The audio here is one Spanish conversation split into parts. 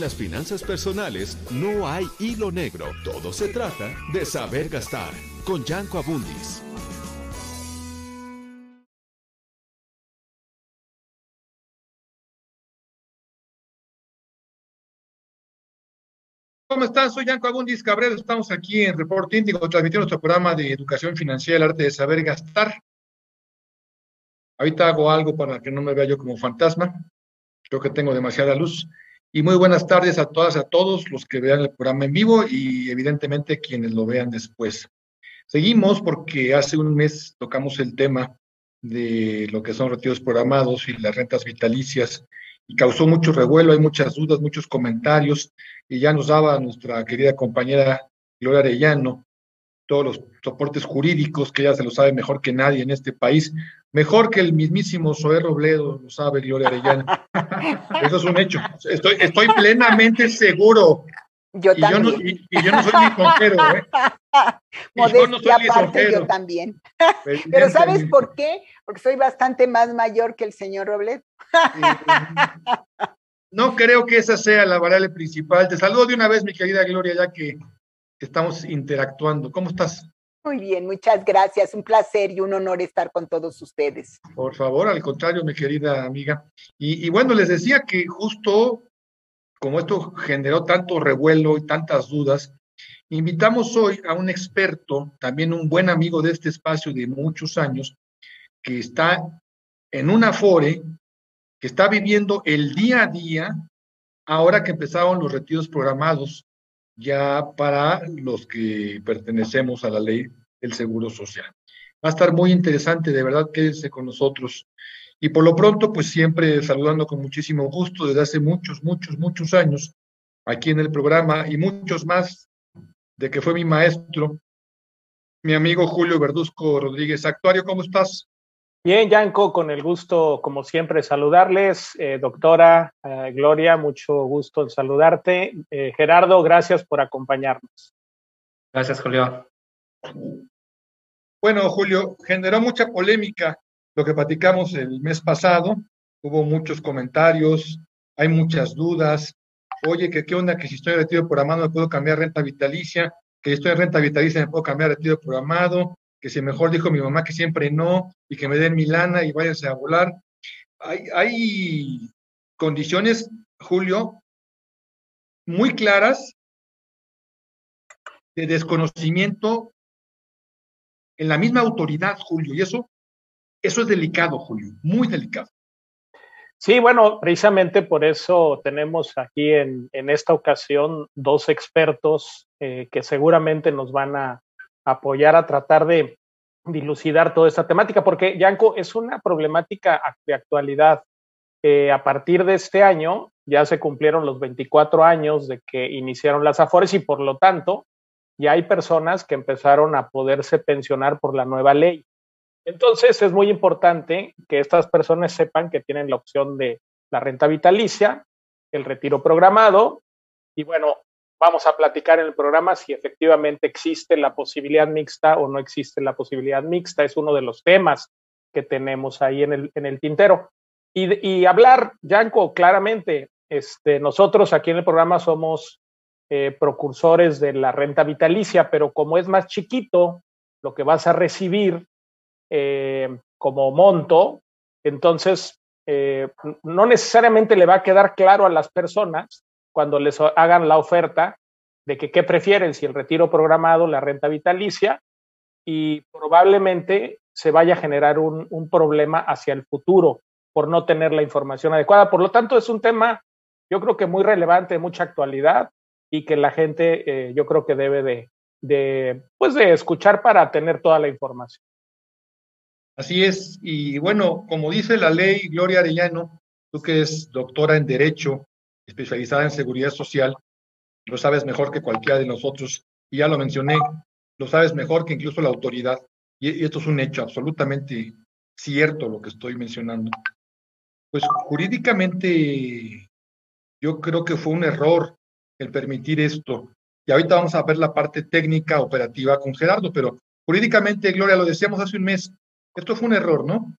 Las finanzas personales no hay hilo negro. Todo se trata de saber gastar. Con Yanko Abundis. ¿Cómo están? Soy Yanko Abundis Cabrera. Estamos aquí en Report Índigo transmitiendo nuestro programa de educación financiera, el arte de saber gastar. Ahorita hago algo para que no me vea yo como fantasma. Creo que tengo demasiada luz. Y muy buenas tardes a todas y a todos los que vean el programa en vivo y evidentemente quienes lo vean después. Seguimos porque hace un mes tocamos el tema de lo que son retiros programados y las rentas vitalicias y causó mucho revuelo, hay muchas dudas, muchos comentarios y ya nos daba nuestra querida compañera Gloria Arellano todos los soportes jurídicos, que ella se lo sabe mejor que nadie en este país, mejor que el mismísimo Zoé Robledo, lo sabe Gloria Arellana. Eso es un hecho. Estoy, estoy plenamente seguro. Yo y también. Yo no, y, y yo no soy lisonjero, ¿eh? Y Modestia yo no soy aparte, yo también. Pero ¿sabes por qué? Porque soy bastante más mayor que el señor Robledo. No creo que esa sea la variable principal. Te saludo de una vez, mi querida Gloria, ya que estamos interactuando. ¿Cómo estás? Muy bien, muchas gracias. Un placer y un honor estar con todos ustedes. Por favor, al contrario, mi querida amiga. Y, y bueno, les decía que justo como esto generó tanto revuelo y tantas dudas, invitamos hoy a un experto, también un buen amigo de este espacio de muchos años, que está en una fore, que está viviendo el día a día, ahora que empezaron los retiros programados ya para los que pertenecemos a la ley del Seguro Social. Va a estar muy interesante, de verdad, quédense con nosotros. Y por lo pronto, pues siempre saludando con muchísimo gusto desde hace muchos, muchos, muchos años aquí en el programa y muchos más de que fue mi maestro, mi amigo Julio Verduzco Rodríguez. Actuario, ¿cómo estás? Bien, Yanko, con el gusto, como siempre, saludarles. Eh, doctora eh, Gloria, mucho gusto en saludarte. Eh, Gerardo, gracias por acompañarnos. Gracias, Julio. Bueno, Julio, generó mucha polémica lo que platicamos el mes pasado. Hubo muchos comentarios, hay muchas dudas. Oye, que qué onda que si estoy en retiro programado me puedo cambiar renta vitalicia, que si estoy en renta vitalicia me puedo cambiar retiro programado, que si mejor dijo mi mamá que siempre no, y que me den mi lana y váyanse a volar. Hay, hay condiciones, Julio, muy claras de desconocimiento en la misma autoridad, Julio, y eso, eso es delicado, Julio, muy delicado. Sí, bueno, precisamente por eso tenemos aquí en, en esta ocasión dos expertos eh, que seguramente nos van a apoyar a tratar de dilucidar toda esta temática, porque Yanko es una problemática de actualidad. Eh, a partir de este año ya se cumplieron los 24 años de que iniciaron las AFORES y por lo tanto ya hay personas que empezaron a poderse pensionar por la nueva ley. Entonces es muy importante que estas personas sepan que tienen la opción de la renta vitalicia, el retiro programado y bueno, vamos a platicar en el programa si efectivamente existe la posibilidad mixta o no existe la posibilidad mixta. Es uno de los temas que tenemos ahí en el, en el tintero. Y, hablar, Yanko, claramente, este, nosotros aquí en el programa somos eh, de la renta vitalicia, pero como es más chiquito lo que vas a recibir eh, como monto, entonces eh, no necesariamente le va a quedar claro a las personas cuando les hagan la oferta de que qué prefieren, si el retiro programado, la renta vitalicia, y probablemente se vaya a generar un, un problema hacia el futuro por no tener la información adecuada. Por lo tanto, es un tema, yo creo que muy relevante, de mucha actualidad y que la gente, eh, yo creo que debe de, de, pues de escuchar para tener toda la información. Así es. Y bueno, como dice la ley, Gloria Arellano, tú que eres doctora en Derecho, especializada en Seguridad Social, lo sabes mejor que cualquiera de nosotros, y ya lo mencioné, lo sabes mejor que incluso la autoridad. Y, esto es un hecho absolutamente cierto lo que estoy mencionando. Pues jurídicamente yo creo que fue un error el permitir esto. Y ahorita vamos a ver la parte técnica operativa con Gerardo, pero jurídicamente, Gloria, lo decíamos hace un mes, esto fue un error, ¿no?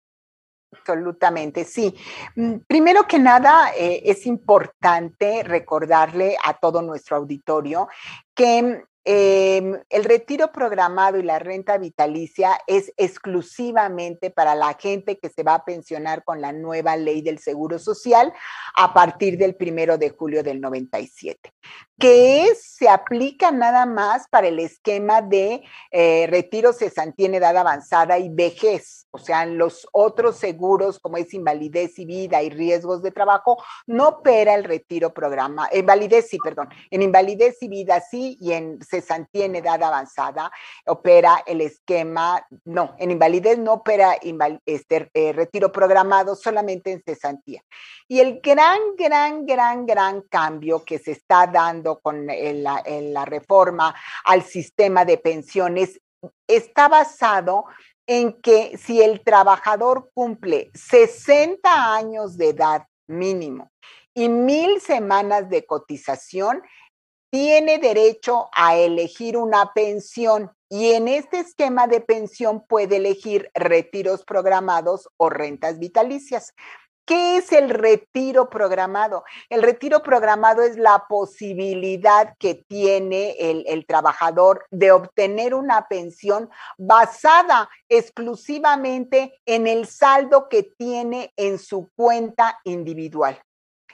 Absolutamente, sí. Mm, primero que nada, eh, es importante recordarle a todo nuestro auditorio que eh, el retiro programado y la renta vitalicia es exclusivamente para la gente que se va a pensionar con la nueva ley del Seguro Social a partir del primero de julio del 97, que es, se aplica nada más para el esquema de eh, retiro cesantía en edad avanzada y vejez, o sea, los otros seguros como es invalidez y vida y riesgos de trabajo, no opera el retiro programa, invalidez sí, perdón, en invalidez y vida sí y en cesantía en edad avanzada opera el esquema, no, en invalidez no opera este, eh, retiro programado, solamente en cesantía. Y el gran, gran, gran, gran cambio que se está dando con la, reforma al sistema de pensiones está basado en que si el trabajador cumple 60 años de edad mínimo y mil semanas de cotización, tiene derecho a elegir una pensión y en este esquema de pensión puede elegir retiros programados o rentas vitalicias. ¿Qué es el retiro programado? El retiro programado es la posibilidad que tiene el, trabajador de obtener una pensión basada exclusivamente en el saldo que tiene en su cuenta individual.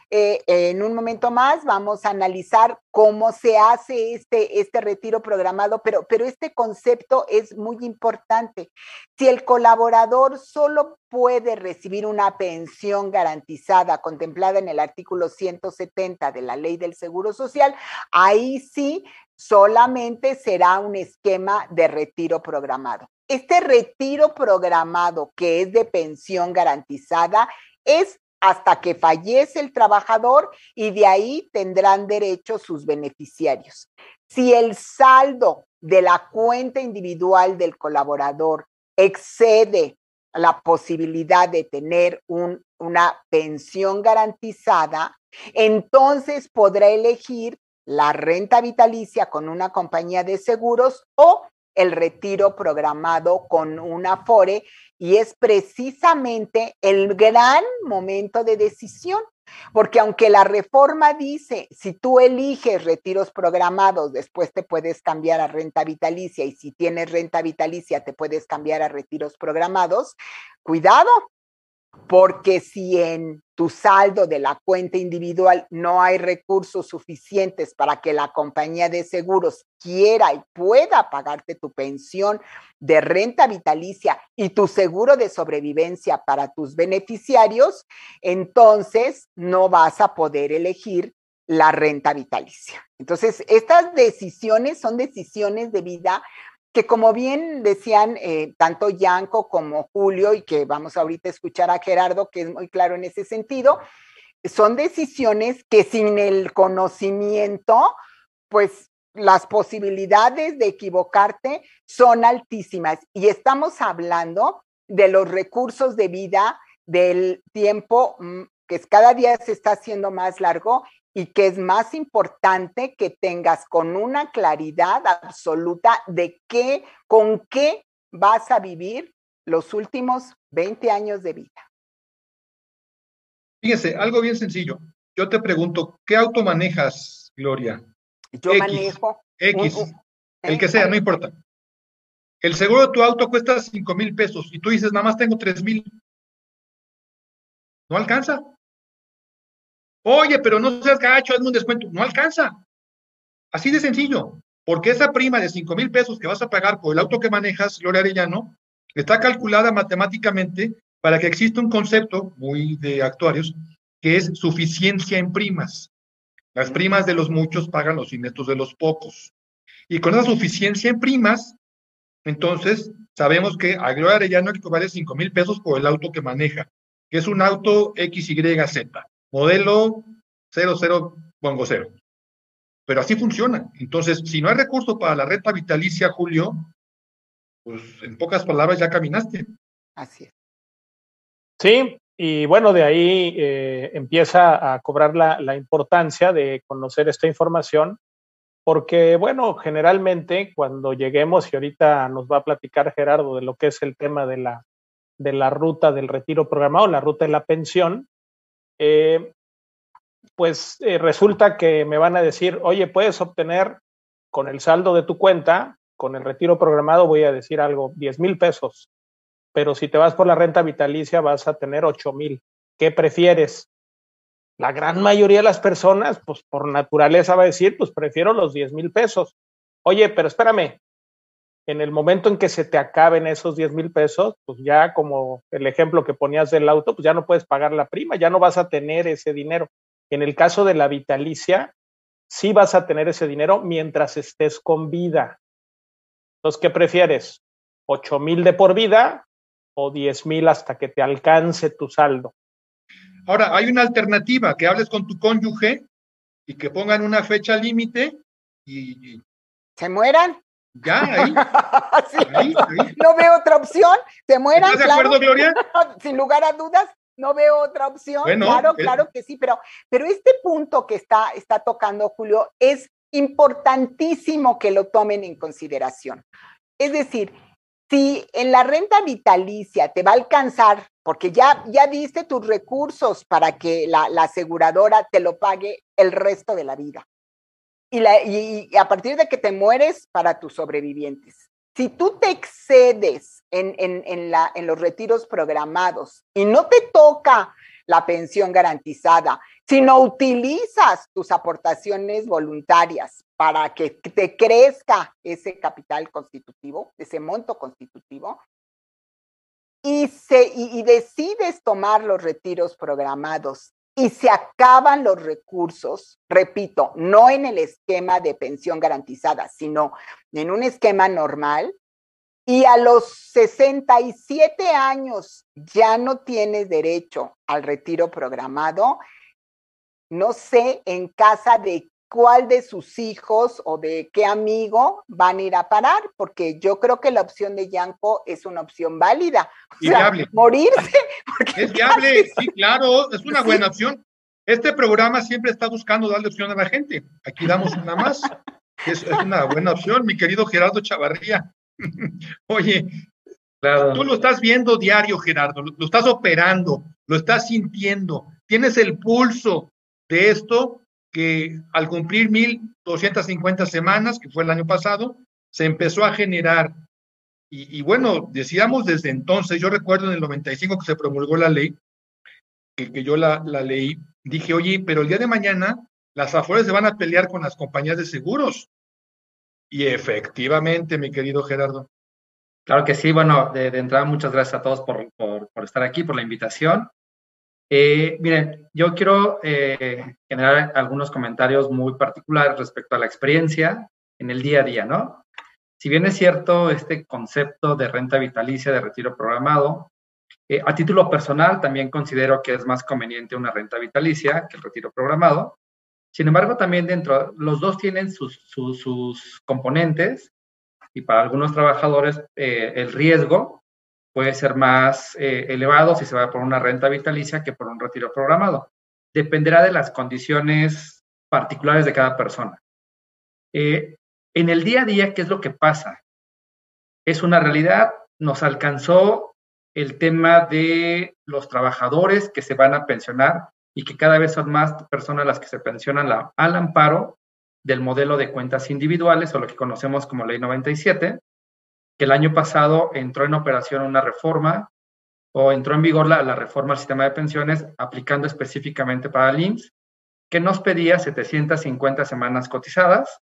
Eh, en un momento más vamos a analizar cómo se hace este, este retiro programado, pero, pero este concepto es muy importante. Si el colaborador solo puede recibir una pensión garantizada contemplada en el artículo 170 de la ley del Seguro Social, ahí sí solamente será un esquema de retiro programado. Este retiro programado que es de pensión garantizada es hasta que fallece el trabajador y de ahí tendrán derecho sus beneficiarios. Si el saldo de la cuenta individual del colaborador excede la posibilidad de tener un, una pensión garantizada, entonces podrá elegir la renta vitalicia con una compañía de seguros o el retiro programado con una FORE y es precisamente el gran momento de decisión, porque aunque la reforma dice, si tú eliges retiros programados, después te puedes cambiar a renta vitalicia y si tienes renta vitalicia te puedes cambiar a retiros programados, cuidado, porque si en tu saldo de la cuenta individual no hay recursos suficientes para que la compañía de seguros quiera y pueda pagarte tu pensión de renta vitalicia y tu seguro de sobrevivencia para tus beneficiarios, entonces no vas a poder elegir la renta vitalicia. Entonces, estas decisiones son decisiones de vida que como bien decían eh, tanto Yanko como Julio, y que vamos ahorita a escuchar a Gerardo, que es muy claro en ese sentido, son decisiones que sin el conocimiento, pues las posibilidades de equivocarte son altísimas. Y estamos hablando de los recursos de vida del tiempo mm, que cada día se está haciendo más largo y que es más importante que tengas con una claridad absoluta de qué, con qué vas a vivir los últimos 20 años de vida. Fíjese, algo bien sencillo. Yo te pregunto, ¿qué auto manejas, Gloria? Yo manejo. X, el que sea, no importa. El seguro de tu auto cuesta 5 mil pesos y tú dices, nada más tengo 3 mil. No alcanza. Oye, pero no seas gacho, hazme un descuento. No alcanza. Así de sencillo. Porque esa prima de 5 mil pesos que vas a pagar por el auto que manejas, Gloria Arellano, está calculada matemáticamente para que exista un concepto muy de actuarios que es suficiencia en primas. Las primas de los muchos pagan los ineptos de los pocos. Y con esa suficiencia en primas, entonces sabemos que a Gloria Arellano equivale 5 mil pesos por el auto que maneja, que es un auto XYZ, modelo 00 pongo cero. Pero así funciona. Entonces, si no hay recurso para la renta vitalicia, Julio, pues en pocas palabras ya caminaste. Así es. Sí, y bueno, de ahí eh, empieza a cobrar la, la, importancia de conocer esta información, porque bueno, generalmente cuando lleguemos, y ahorita nos va a platicar Gerardo de lo que es el tema de la, de la ruta del retiro programado, la ruta de la pensión, eh, pues eh, resulta que me van a decir, oye, puedes obtener con el saldo de tu cuenta, con el retiro programado, voy a decir algo, 10 mil pesos pero si te vas por la renta vitalicia vas a tener 8 mil. ¿Qué prefieres? La gran mayoría de las personas, pues por naturaleza va a decir, pues prefiero los 10 mil pesos. Oye, pero espérame, en el momento en que se te acaben esos 10 mil pesos, pues ya como el ejemplo que ponías del auto, pues ya no puedes pagar la prima, ya no vas a tener ese dinero. En el caso de la vitalicia, sí vas a tener ese dinero mientras estés con vida. Entonces, ¿qué prefieres? ¿8 mil de por vida o 10 mil hasta que te alcance tu saldo. Ahora, hay una alternativa, que hables con tu cónyuge y que pongan una fecha límite y... ¿Se mueran? Ya, ahí. ahí, No veo otra opción. ¿Se mueran? ¿Estás de acuerdo, Gloria? Sin lugar a dudas, no veo otra opción. claro, claro que sí, pero, pero este punto que está, está tocando Julio es importantísimo que lo tomen en consideración. Es decir, si en la renta vitalicia te va a alcanzar, porque ya, ya diste tus recursos para que la, aseguradora te lo pague el resto de la vida. Y, a partir de que te mueres para tus sobrevivientes. Si tú te excedes en, los retiros programados y no te toca la pensión garantizada, sino utilizas tus aportaciones voluntarias para que te crezca ese capital constitutivo, ese monto constitutivo, y, decides tomar los retiros programados y se acaban los recursos, repito, no en el esquema de pensión garantizada, sino en un esquema normal, y a los 67 años ya no tienes derecho al retiro programado, no sé en casa de cuál de sus hijos o de qué amigo van a ir a parar, porque yo creo que la opción de Yanko es una opción válida. y viable. Morirse. Es viable, sí, claro, es una buena opción. Este programa siempre está buscando darle opción a la gente. Aquí damos una más. Es, una buena opción, mi querido Gerardo Chavarría. Oye, tú lo estás viendo diario, Gerardo, lo estás operando, lo estás sintiendo, tienes el pulso de esto que al cumplir 1.250 semanas, que fue el año pasado, se empezó a generar. Y, bueno, decíamos desde entonces, yo recuerdo en el 95 que se promulgó la ley, que, yo la, leí, dije, oye, pero el día de mañana las afueras se van a pelear con las compañías de seguros. Y efectivamente, mi querido Gerardo. Claro que sí, bueno, de, entrada muchas gracias a todos por, por estar aquí, por la invitación. Eh, miren, yo quiero eh, generar algunos comentarios muy particulares respecto a la experiencia en el día a día, ¿no? Si bien es cierto este concepto de renta vitalicia de retiro programado, eh, a título personal también considero que es más conveniente una renta vitalicia que el retiro programado. Sin embargo, también dentro, los dos tienen sus, sus, sus componentes y para algunos trabajadores el riesgo puede ser más eh, elevado si se va por una renta vitalicia que por un retiro programado. Dependerá de las condiciones particulares de cada persona. Eh, en el día a día, ¿qué es lo que pasa? Es una realidad, nos alcanzó el tema de los trabajadores que se van a pensionar y que cada vez son más personas las que se pensionan al amparo del modelo de cuentas individuales o lo que conocemos como Ley 97, que el año pasado entró en operación una reforma o entró en vigor la, reforma al sistema de pensiones aplicando específicamente para el que nos pedía 750 semanas cotizadas.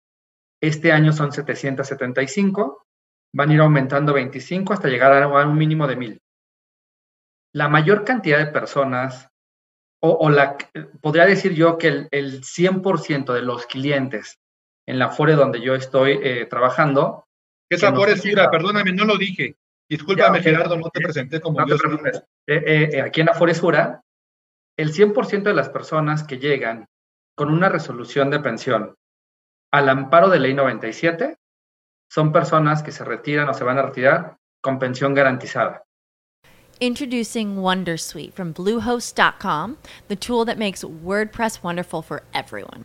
Este año son 775, van a ir aumentando 25 hasta llegar a un mínimo de 1000. La mayor cantidad de personas, o, la, podría decir yo que el, el 100% de los clientes en la FORE donde yo estoy eh, trabajando. Esa FORE es Sura, perdóname, no lo dije. Discúlpame, Gerardo, no te presenté como no eh, eh, aquí en la FORE Sura, el 100% de las personas que llegan con una resolución de pensión al amparo de ley 97 son personas que se retiran o se van a retirar con pensión garantizada. Introducing Wondersuite from Bluehost.com, the tool that makes WordPress wonderful for everyone.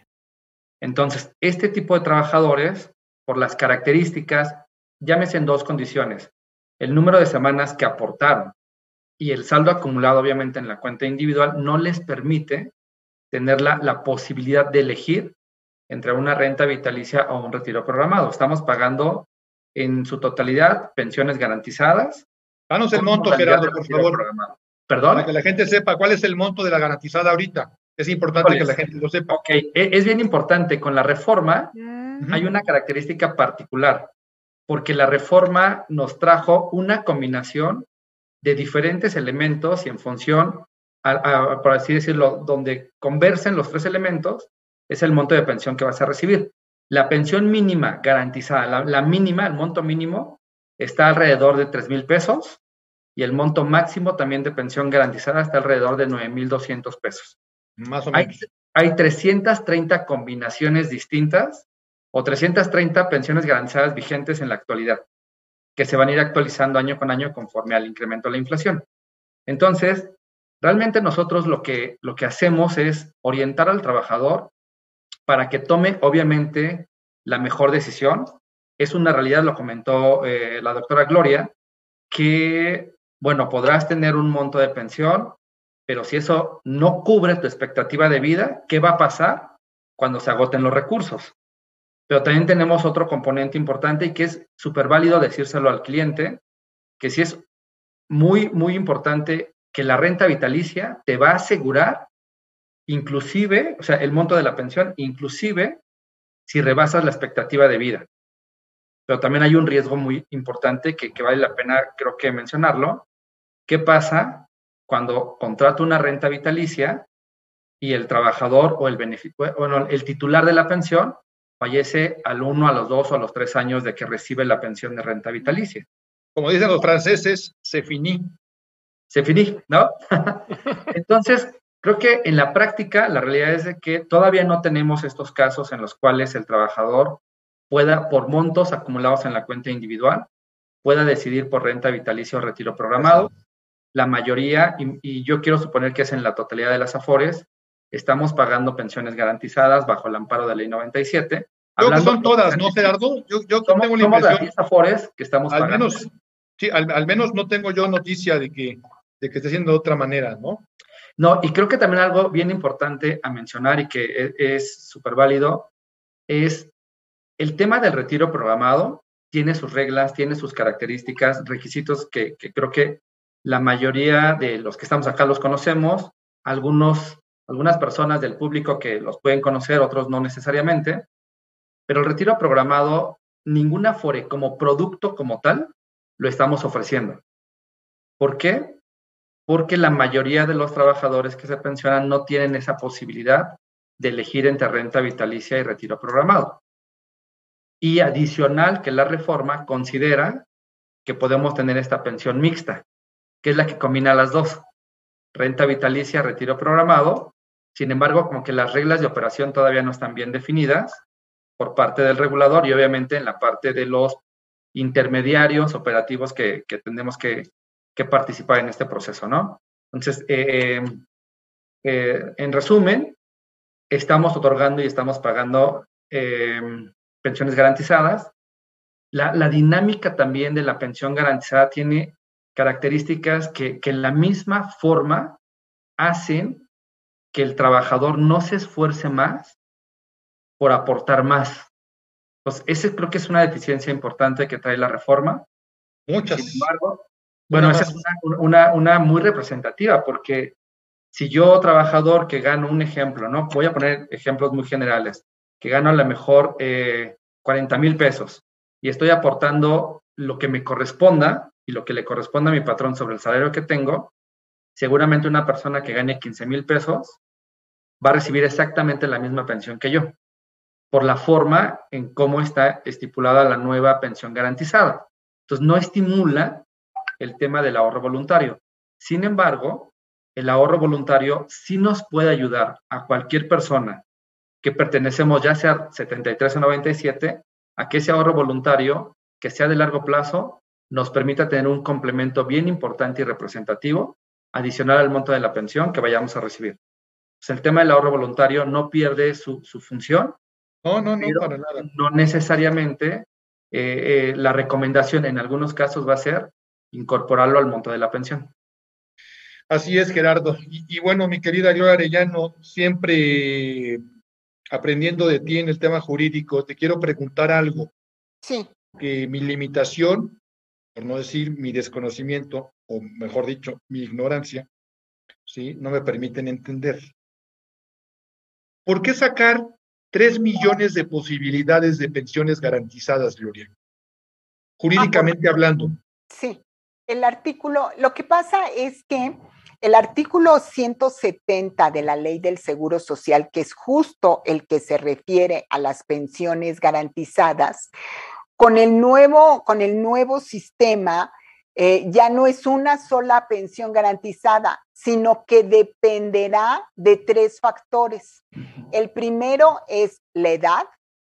Entonces, este tipo de trabajadores, por las características, llámese en dos condiciones. El número de semanas que aportaron y el saldo acumulado, obviamente, en la cuenta individual, no les permite tener la, la posibilidad de elegir entre una renta vitalicia o un retiro programado. Estamos pagando en su totalidad pensiones garantizadas. Danos el monto, Gerardo, por favor. Perdón. Para que la gente sepa cuál es el monto de la garantizada ahorita. Es importante que la gente lo sepa. Ok, e, es bien importante. Con la reforma hay una característica particular, porque la reforma nos trajo una combinación de diferentes elementos y en función, por así decirlo, donde conversen los tres elementos, es el monto de pensión que vas a recibir. La pensión mínima garantizada, la, la mínima, el monto mínimo, está alrededor de 3 mil pesos y el monto máximo también de pensión garantizada está alrededor de 9 mil 200 pesos. Más o Hay, menos. hay 330 combinaciones distintas o 330 pensiones garantizadas vigentes en la actualidad, que se van a ir actualizando año con año conforme al incremento de la inflación. Entonces, realmente nosotros lo que, lo que hacemos es orientar al trabajador para que tome, obviamente, la mejor decisión. Es una realidad, lo comentó eh, la doctora Gloria, que, bueno, podrás tener un monto de pensión, pero si eso no cubre tu expectativa de vida, ¿qué va a pasar cuando se agoten los recursos? Pero también tenemos otro componente importante y que es súper válido decírselo al cliente, que sí es muy, muy importante que la renta vitalicia te va a asegurar, inclusive, o sea, el monto de la pensión, inclusive si rebasas la expectativa de vida. Pero también hay un riesgo muy importante que vale la pena, creo que mencionarlo. ¿Qué pasa cuando contrato una renta vitalicia y el trabajador o el bueno, el titular de la pensión fallece al uno, a los dos o a los tres años de que recibe la pensión de renta vitalicia. Como dicen los franceses, se finí. Se finí, ¿no? Entonces, creo que en la práctica la realidad es de que todavía no tenemos estos casos en los cuales el trabajador pueda, por montos acumulados en la cuenta individual, pueda decidir por renta vitalicia o retiro programado. La mayoría, y, y yo quiero suponer que es en la totalidad de las AFORES, estamos pagando pensiones garantizadas bajo el amparo de la ley 97. Creo que son todas, ¿no, Gerardo? Yo, yo somos, tengo la impresión. Las Afores que estamos al Menos, sí, al, menos no tengo yo noticia de que, de que esté haciendo de otra manera, ¿no? No, y creo que también algo bien importante a mencionar y que e, es súper válido es el tema del retiro programado. Tiene sus reglas, tiene sus características, requisitos que, que creo que la mayoría de los que estamos acá los conocemos. Algunos algunas personas del público que los pueden conocer, otros no necesariamente, pero el retiro programado, ninguna FORE como producto como tal lo estamos ofreciendo. ¿Por qué? Porque la mayoría de los trabajadores que se pensionan no tienen esa posibilidad de elegir entre renta vitalicia y retiro programado. Y adicional que la reforma considera que podemos tener esta pensión mixta, que es la que combina las dos, renta vitalicia, retiro programado, sin embargo, como que las reglas de operación todavía no están bien definidas por parte del regulador y obviamente en la parte de los intermediarios operativos que, que tenemos que, participar en este proceso, ¿no? Entonces, eh, eh, en resumen, estamos otorgando y estamos pagando eh, pensiones garantizadas. La, la, dinámica también de la pensión garantizada tiene características que, que en la misma forma hacen que el trabajador no se esfuerce más por aportar más. Pues ese creo que es una deficiencia importante que trae la reforma. Muchas. Sin embargo, bueno, esa es una, una, muy representativa, porque si yo, trabajador que gano un ejemplo, ¿no? Voy a poner ejemplos muy generales, que gano a lo mejor eh, 40 mil pesos y estoy aportando lo que me corresponda y lo que le corresponda a mi patrón sobre el salario que tengo, seguramente una persona que gane 15 mil pesos va a recibir exactamente la misma pensión que yo, por la forma en cómo está estipulada la nueva pensión garantizada. Entonces, no estimula el tema del ahorro voluntario. Sin embargo, el ahorro voluntario sí nos puede ayudar a cualquier persona que pertenecemos ya sea 73 o 97, a que ese ahorro voluntario, que sea de largo plazo, nos permita tener un complemento bien importante y representativo adicional al monto de la pensión que vayamos a recibir. Pues el tema del ahorro voluntario no pierde su, función. No, no, no, para nada. No necesariamente eh, eh, la recomendación en algunos casos va a ser incorporarlo al monto de la pensión. Así es, Gerardo. Y, bueno, mi querida Ariel Arellano, siempre aprendiendo de ti en el tema jurídico, te quiero preguntar algo. Sí. Que mi limitación, por no decir mi desconocimiento, o mejor dicho, mi ignorancia, ¿sí? no me permiten entender. ¿Por qué sacar tres millones de posibilidades de pensiones garantizadas, Gloria? Jurídicamente hablando. Sí, el artículo, lo que pasa es que el artículo 170 de la ley del Seguro Social, que es justo el que se refiere a las pensiones garantizadas, con el nuevo, con el nuevo sistema eh, ya no es una sola pensión garantizada, sino que dependerá de tres factores. El primero es la edad.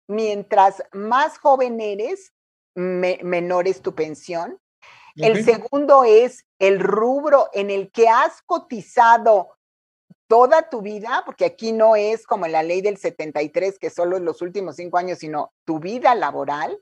Mientras más joven eres, menor es tu pensión. El segundo es el rubro en el que has cotizado toda tu vida, porque aquí no es como en la ley del 73, que solo en los últimos cinco años, sino tu vida laboral.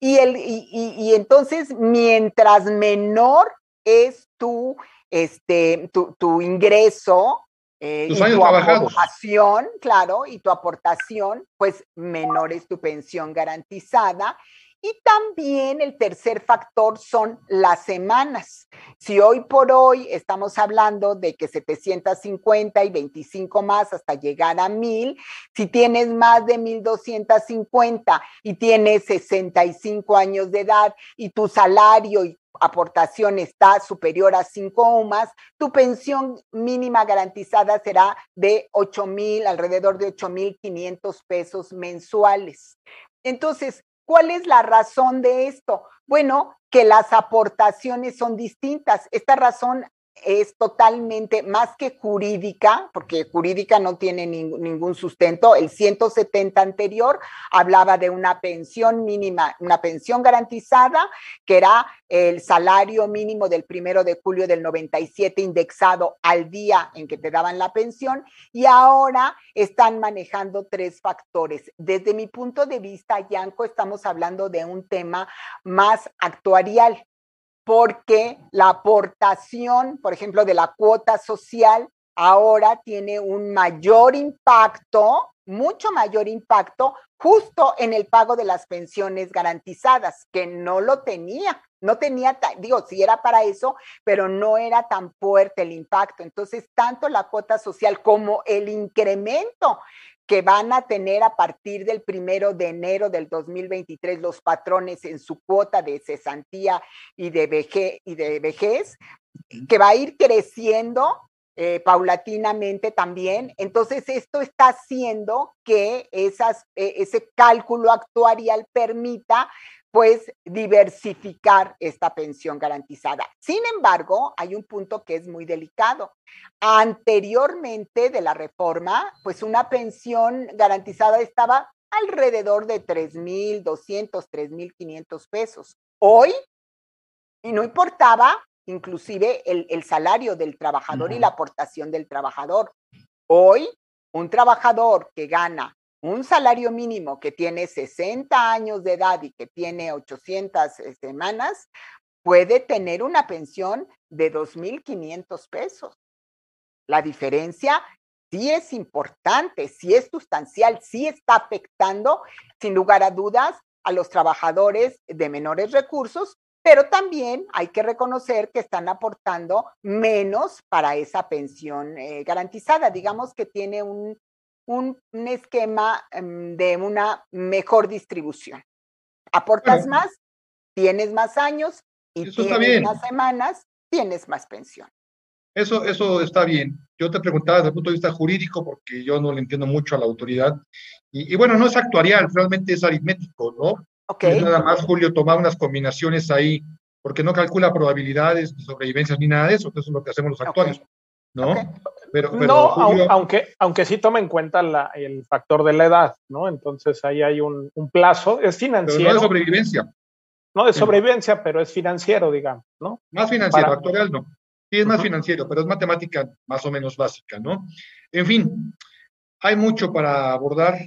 Y, el, y, entonces, mientras menor es tu, este, tu, ingreso, eh, y tu aportación, claro, y tu aportación, pues menor es tu pensión garantizada. Y también el tercer factor son las semanas. Si hoy por hoy estamos hablando de que 750 y 25 más hasta llegar a 1000, si tienes más de 1250 y tienes 65 años de edad y tu salario y aportación está superior a 5 más, tu pensión mínima garantizada será de 8 mil, alrededor de 8 mil 500 pesos mensuales. Entonces, ¿Cuál es la razón de esto? Bueno, que las aportaciones son distintas. Esta razón es totalmente más que jurídica, porque jurídica no tiene ningún sustento. El 170 anterior hablaba de una pensión mínima, una pensión garantizada, que era el salario mínimo del primero de julio del 97 indexado al día en que te daban la pensión, y ahora están manejando tres factores. Desde mi punto de vista, Yanko, estamos hablando de un tema más actuarial porque la aportación, por ejemplo, de la cuota social ahora tiene un mayor impacto, mucho mayor impacto, justo en el pago de las pensiones garantizadas, que no lo tenía. No tenía, digo, sí era para eso, pero no era tan fuerte el impacto. Entonces, tanto la cuota social como el incremento que van a tener a partir del primero de enero del 2023 los patrones en su cuota de cesantía y de, vejez, y de vejez, que va a ir creciendo eh, paulatinamente también. Entonces, esto está haciendo que e, ese cálculo actuarial permita pues diversificar esta pensión garantizada. Sin embargo, hay un punto que es muy delicado. Anteriormente de la reforma, pues una pensión garantizada estaba alrededor de 3.200, 3.500 pesos. Hoy, y no importaba inclusive el, el salario del trabajador y la aportación del trabajador. Hoy, un trabajador que gana un salario mínimo que tiene 60 años de edad y que tiene 800 eh, semanas, puede tener una pensión de 2.500 pesos. La diferencia sí es importante, sí es sustancial, sí está afectando, sin lugar a dudas, a los trabajadores de menores recursos, pero también hay que reconocer que están aportando menos para esa pensión eh, garantizada. Digamos que tiene un un, esquema em, de una mejor distribución. Aportas más, tienes más años y tienes más semanas, tienes más pensión. Eso, eso está bien. Yo te preguntaba desde el punto de vista jurídico, porque yo no le entiendo mucho a la autoridad. Y, bueno, no es actuarial, realmente es aritmético, ¿no? Ok. nada más, Julio, tomar unas combinaciones ahí, porque no calcula probabilidades, ni sobrevivencias, ni nada de eso, que eso es lo que hacemos los actuarios, ¿no? Pero, no, aunque, aunque sí toma en cuenta el factor de la edad, ¿no? Entonces ahí hay un, plazo, es financiero. no de sobrevivencia. No de sobrevivencia, pero es financiero, digamos, ¿no? Más financiero, actual no. Sí, es más financiero, pero es matemática más o menos básica, ¿no? En fin, hay mucho para abordar,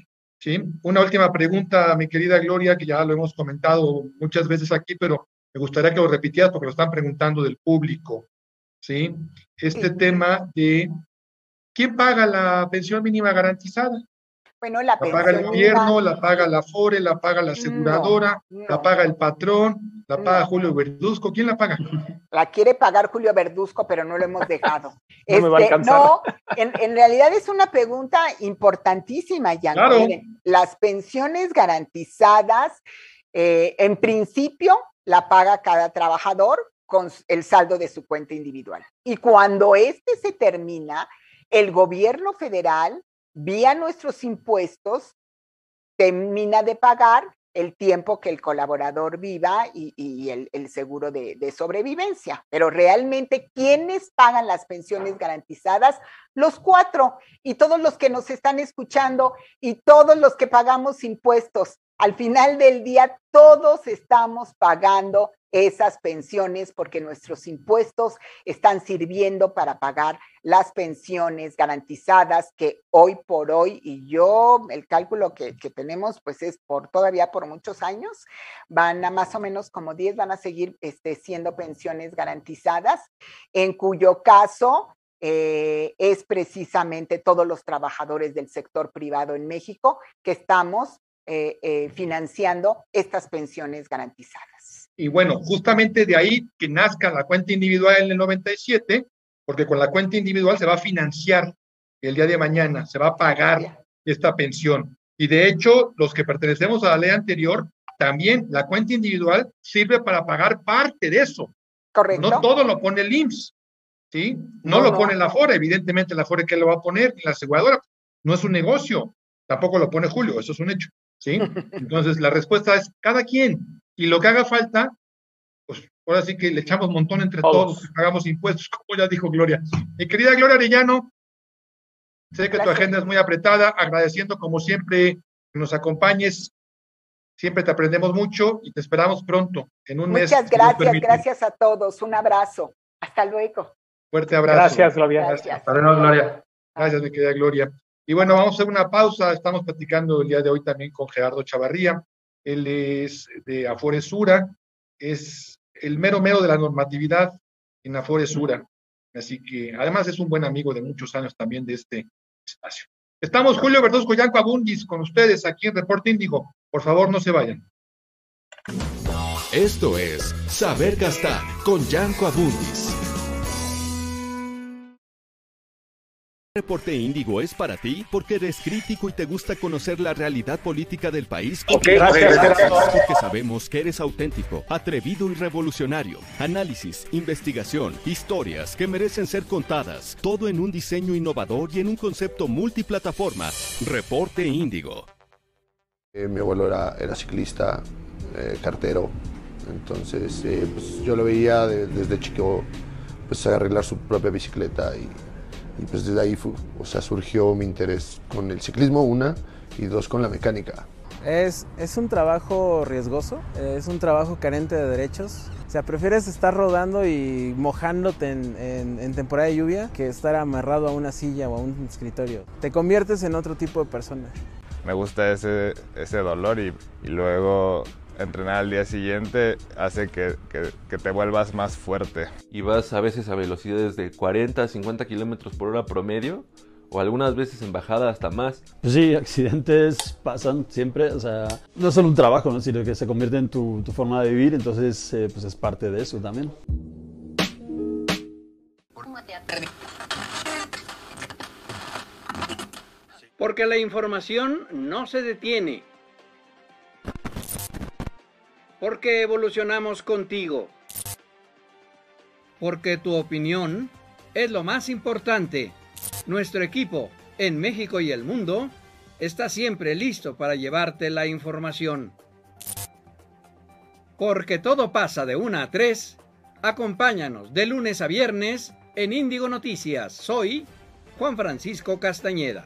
¿sí? Una última pregunta, mi querida Gloria, que ya lo hemos comentado muchas veces aquí, pero me gustaría que lo repitieras porque lo están preguntando del público, ¿sí? Este tema de ¿Quién paga la pensión mínima garantizada? Bueno, la, la paga el gobierno, la paga la FORE, la paga la aseguradora, la paga el patrón, la paga Julio Verduzco. ¿Quién la paga? La quiere pagar Julio Verduzco, pero no lo hemos dejado. no, este, no en, realidad es una pregunta importantísima, ya. Claro. las pensiones garantizadas, eh, en principio, la paga cada trabajador con el saldo de su cuenta individual. Y cuando este se termina, el gobierno federal, vía nuestros impuestos, termina de pagar el tiempo que el colaborador viva y, el, seguro de, sobrevivencia. Pero realmente, ¿quiénes pagan las pensiones garantizadas? Los cuatro y todos los que nos están escuchando y todos los que pagamos impuestos. Al final del día, todos estamos pagando esas pensiones porque nuestros impuestos están sirviendo para pagar las pensiones garantizadas que hoy por hoy, y yo el cálculo que, tenemos pues es por todavía por muchos años, van a más o menos como 10, van a seguir este, siendo pensiones garantizadas, en cuyo caso eh, es precisamente todos los trabajadores del sector privado en México que estamos eh, eh, financiando estas pensiones garantizadas. Y bueno, justamente de ahí que nazca la cuenta individual en el 97, porque con la cuenta individual se va a financiar el día de mañana, se va a pagar esta pensión. Y de hecho, los que pertenecemos a la ley anterior, también la cuenta individual sirve para pagar parte de eso. Correcto. No todo lo pone el IMSS, ¿sí? No, lo pone la FORE, evidentemente la FORE que lo va a poner, la aseguradora. No es un negocio, tampoco lo pone Julio, eso es un hecho, ¿sí? Entonces, la respuesta es cada quien. Y lo que haga falta, pues ahora sí que le echamos un montón entre todos, pagamos impuestos, como ya dijo Gloria. Mi querida Gloria Arellano, sé que tu agenda es muy apretada, agradeciendo como siempre que nos acompañes. Siempre te aprendemos mucho y te esperamos pronto, en un Muchas mes. Muchas gracias, gracias a todos. Un abrazo. Hasta luego. Fuerte abrazo. Gracias, Gloria. Gracias. Hasta luego, Gloria. Gracias, mi querida Gloria. Y bueno, vamos a hacer una pausa. Estamos platicando el día de hoy también con Gerardo Chavarría. Él es de Aforesura, es el mero mero de la normatividad en Aforesura. Así que además es un buen amigo de muchos años también de este espacio. Estamos Julio Verduzco, Yanco Abundis, con ustedes aquí en Reporte Índigo. Por favor, no se vayan. Esto es Saber Gastar con Yanco Abundis. Reporte Índigo es para ti porque eres crítico y te gusta conocer la realidad política del país. Okay, gracias, gracias. Porque sabemos que eres auténtico, atrevido y revolucionario. Análisis, investigación, historias que merecen ser contadas. Todo en un diseño innovador y en un concepto multiplataforma. Reporte Índigo. Eh, mi abuelo era, era ciclista, eh, cartero. Entonces eh, pues yo lo veía de, desde chico pues, arreglar su propia bicicleta y y pues desde ahí fue, o sea, surgió mi interés con el ciclismo, una, y dos, con la mecánica. Es, es un trabajo riesgoso, es un trabajo carente de derechos. O sea, prefieres estar rodando y mojándote en, en, en, temporada de lluvia que estar amarrado a una silla o a un escritorio. Te conviertes en otro tipo de persona. Me gusta ese, ese dolor y, y luego entrenar al día siguiente hace que, que, que, te vuelvas más fuerte. Y vas a veces a velocidades de 40, 50 kilómetros por hora promedio, o algunas veces en bajada hasta más. Pues sí, accidentes pasan siempre, o sea, no es solo un trabajo, ¿no? sino que se convierte en tu, tu forma de vivir, entonces eh, pues es parte de eso también. Porque la información no se detiene porque evolucionamos contigo. Porque tu opinión es lo más importante. Nuestro equipo en México y el mundo está siempre listo para llevarte la información. Porque todo pasa de 1 a 3, acompáñanos de lunes a viernes en Índigo Noticias. Soy Juan Francisco Castañeda.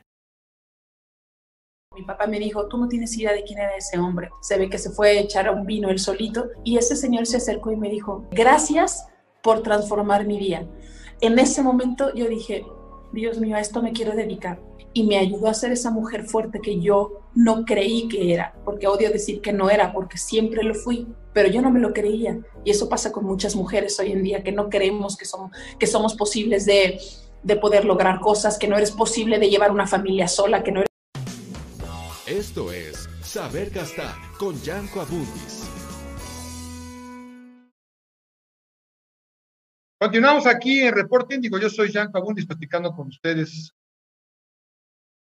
Mi papá me dijo, tú no tienes idea de quién era ese hombre. Se ve que se fue a echar un vino él solito y ese señor se acercó y me dijo, gracias por transformar mi vida. En ese momento yo dije, Dios mío, a esto me quiero dedicar. Y me ayudó a ser esa mujer fuerte que yo no creí que era, porque odio decir que no era, porque siempre lo fui, pero yo no me lo creía. Y eso pasa con muchas mujeres hoy en día, que no creemos que somos, que somos posibles de, de poder lograr cosas, que no eres posible de llevar una familia sola, que no eres Esto es Saber Gastar con Yanko Abundis. Continuamos aquí en Reporte Índigo. Yo soy Yanko Abundis platicando con ustedes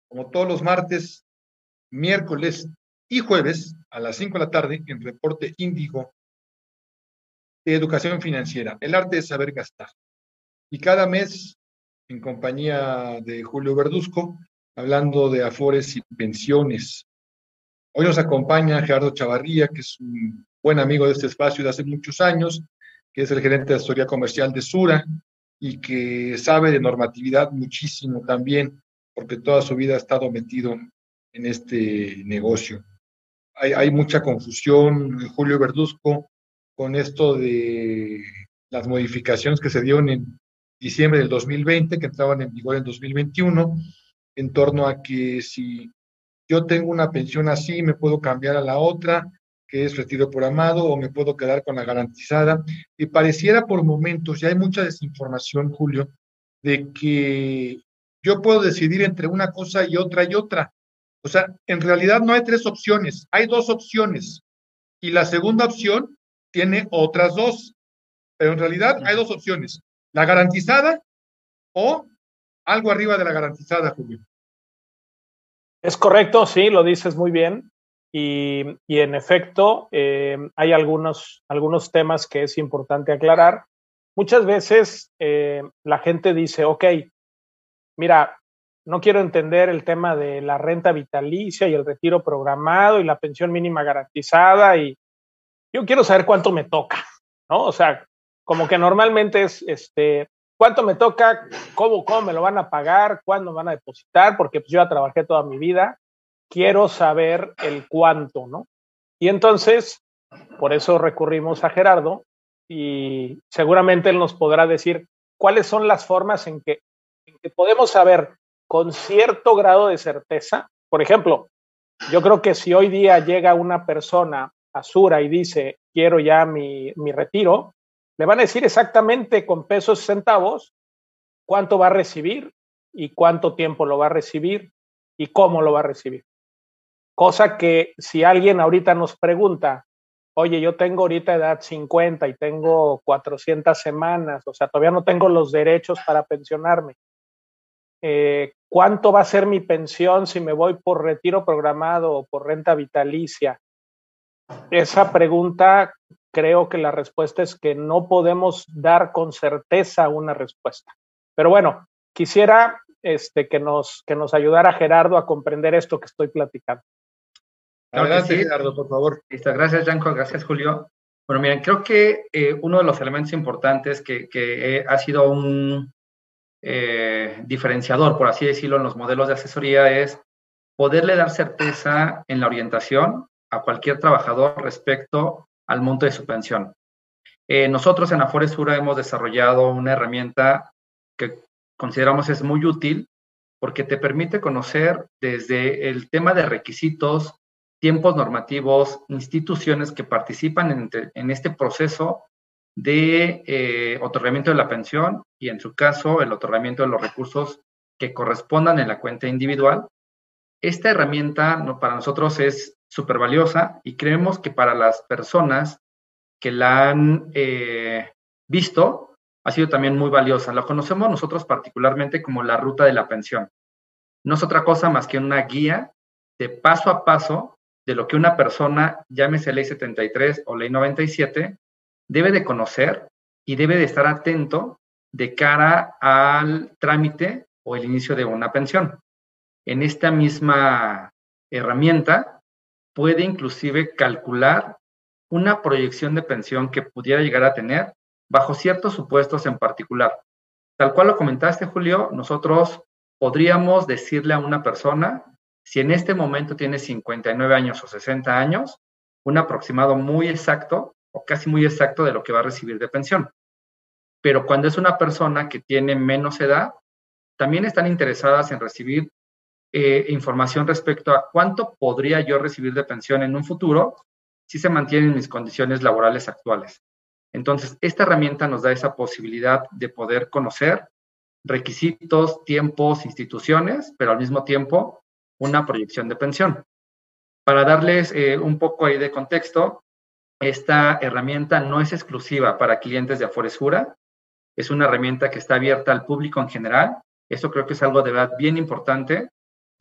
como todos los martes, miércoles y jueves a las 5 de la tarde en Reporte Índigo de Educación Financiera, el arte de saber gastar. Y cada mes, en compañía de Julio Verduzco, hablando de afores y pensiones. Hoy nos acompaña Gerardo Chavarría, que es un buen amigo de este espacio de hace muchos años, que es el gerente de asesoría comercial de Sura y que sabe de normatividad muchísimo también, porque toda su vida ha estado metido en este negocio. Hay, hay mucha confusión, Julio Verduzco, con esto de las modificaciones que se dieron en diciembre del 2020, que entraban en vigor en 2021, en torno a que si yo tengo una pensión así, me puedo cambiar a la otra, que es retiro programado, o me puedo quedar con la garantizada. Y pareciera por momentos, y hay mucha desinformación, Julio, de que yo puedo decidir entre una cosa y otra y otra. O sea, en realidad no hay tres opciones, hay dos opciones. Y la segunda opción tiene otras dos. Pero en realidad hay dos opciones, la garantizada o algo arriba de la garantizada, Julio. Es correcto, sí, lo dices muy bien. Y, y en efecto, eh, hay algunos, algunos temas que es importante aclarar. Muchas veces eh, la gente dice, ok, mira, no quiero entender el tema de la renta vitalicia y el retiro programado y la pensión mínima garantizada y yo quiero saber cuánto me toca, ¿no? O sea, como que normalmente es, este, ¿cuánto me toca? ¿Cómo, cómo me lo van a pagar? ¿Cuándo me van a depositar? Porque pues, yo ya trabajé toda mi vida. Quiero saber el cuánto, ¿no? Y entonces, por eso recurrimos a Gerardo y seguramente él nos podrá decir cuáles son las formas en que, en que podemos saber con cierto grado de certeza. Por ejemplo, yo creo que si hoy día llega una persona a Sura y dice, quiero ya mi, mi retiro, le van a decir exactamente con pesos y centavos cuánto va a recibir y cuánto tiempo lo va a recibir y cómo lo va a recibir. Cosa que si alguien ahorita nos pregunta, oye, yo tengo ahorita edad 50 y tengo 400 semanas, o sea, todavía no tengo los derechos para pensionarme. Eh, ¿Cuánto va a ser mi pensión si me voy por retiro programado o por renta vitalicia? Esa pregunta creo que la respuesta es que no podemos dar con certeza una respuesta. Pero bueno, quisiera este, que, nos, que nos ayudara Gerardo a comprender esto que estoy platicando. Adelante, Gerardo, por favor. Listo, gracias, Janko, gracias, Julio. Bueno, miren, creo que eh, uno de los elementos importantes que, que eh, ha sido un eh, diferenciador, por así decirlo, en los modelos de asesoría es poderle dar certeza en la orientación a cualquier trabajador respecto al monto de su pensión. Eh, nosotros en Afores Sura hemos desarrollado una herramienta que consideramos es muy útil porque te permite conocer desde el tema de requisitos, tiempos normativos, instituciones que participan en, este proceso de eh, otorgamiento de la pensión y en su caso el otorgamiento de los recursos que correspondan en la cuenta individual. Esta herramienta para nosotros es súper valiosa y creemos que para las personas que la han eh, visto ha sido también muy valiosa. La conocemos nosotros particularmente como la ruta de la pensión. no es otra cosa más que una guía de paso a paso de lo que una persona, llámese ley 73 o ley 97, debe de conocer y debe de estar atento de cara al trámite o el inicio de una pensión. En esta misma herramienta puede inclusive calcular una proyección de pensión que pudiera llegar a tener bajo ciertos supuestos en particular. Tal cual lo comentaste, Julio, nosotros podríamos decirle a una persona, si en este momento tiene 59 años o 60 años, un aproximado muy exacto o casi muy exacto de lo que va a recibir de pensión. Pero cuando es una persona que tiene menos edad, también están interesadas en recibir eh, información respecto a cuánto podría yo recibir de pensión en un futuro si se mantienen mis condiciones laborales actuales. Entonces, esta herramienta nos da esa posibilidad de poder conocer requisitos, tiempos, instituciones, pero al mismo tiempo una proyección de pensión. Para darles eh, un poco ahí de contexto, esta herramienta no es exclusiva para clientes de Aforesura, es una herramienta que está abierta al público en general. Eso creo que es algo de verdad bien importante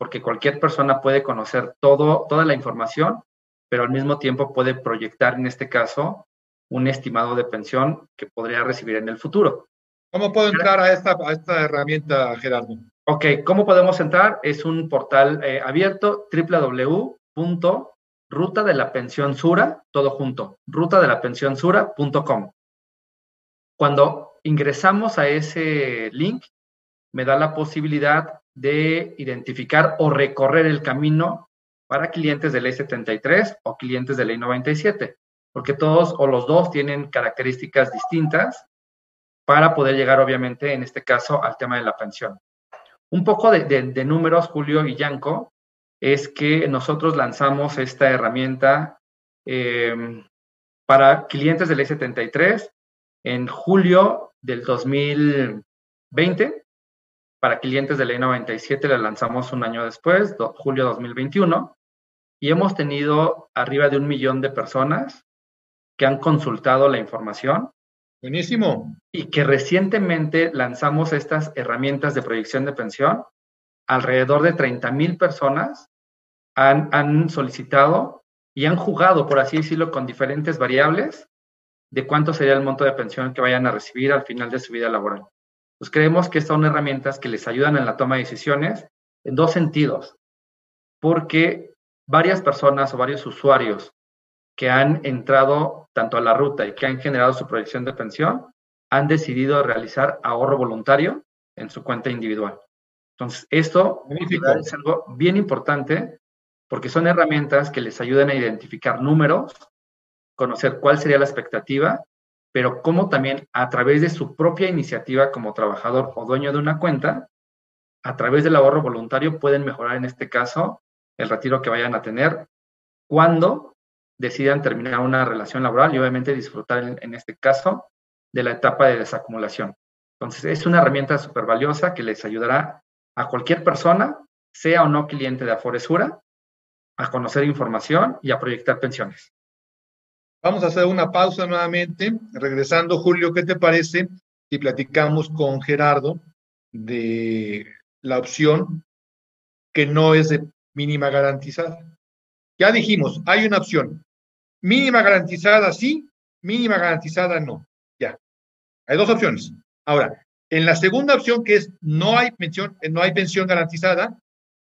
porque cualquier persona puede conocer todo, toda la información, pero al mismo tiempo puede proyectar, en este caso, un estimado de pensión que podría recibir en el futuro. ¿Cómo puedo entrar a esta, a esta herramienta, Gerardo? Ok, ¿cómo podemos entrar? Es un portal eh, abierto, www.ruta de la pensión sura, todo junto, ruta de la pensión sura.com. Cuando ingresamos a ese link, me da la posibilidad de identificar o recorrer el camino para clientes de ley 73 o clientes de ley 97 porque todos o los dos tienen características distintas para poder llegar, obviamente, en este caso, al tema de la pensión. Un poco de, números, Julio y Yanko, es que nosotros lanzamos esta herramienta em, para clientes de ley 73 en julio del 2020. Para clientes de ley 97 la lanzamos un año después, julio 2021, y hemos tenido arriba de un millón de personas que han consultado la información. Buenísimo. Y que recientemente lanzamos estas herramientas de proyección de pensión. Alrededor de 30 mil personas han, han solicitado y han jugado, por así decirlo, con diferentes variables de cuánto sería el monto de pensión que vayan a recibir al final de su vida laboral. Pues creemos que son herramientas que les ayudan en la toma de decisiones en dos sentidos, porque varias personas o varios usuarios que han entrado tanto a la ruta y que han generado su proyección de pensión, han decidido realizar ahorro voluntario en su cuenta individual. Entonces, esto es algo bien importante porque son herramientas que les ayudan a identificar números, conocer cuál sería la expectativa, pero cómo también a través de su propia iniciativa como trabajador o dueño de una cuenta, a través del ahorro voluntario pueden mejorar en este caso el retiro que vayan a tener cuando decidan terminar una relación laboral y obviamente disfrutar en, este caso de la etapa de desacumulación. Entonces, es una herramienta súper valiosa que les ayudará a cualquier persona, sea o no cliente de Aforesura, a conocer información y a proyectar pensiones. Vamos a hacer una pausa nuevamente. Regresando, Julio, ¿qué te parece si platicamos con Gerardo de la opción que no es de mínima garantizada? Ya dijimos, hay una opción. Mínima garantizada sí, mínima garantizada no. Ya. Hay dos opciones. Ahora, en la segunda opción, que es no hay pensión, no hay pensión garantizada,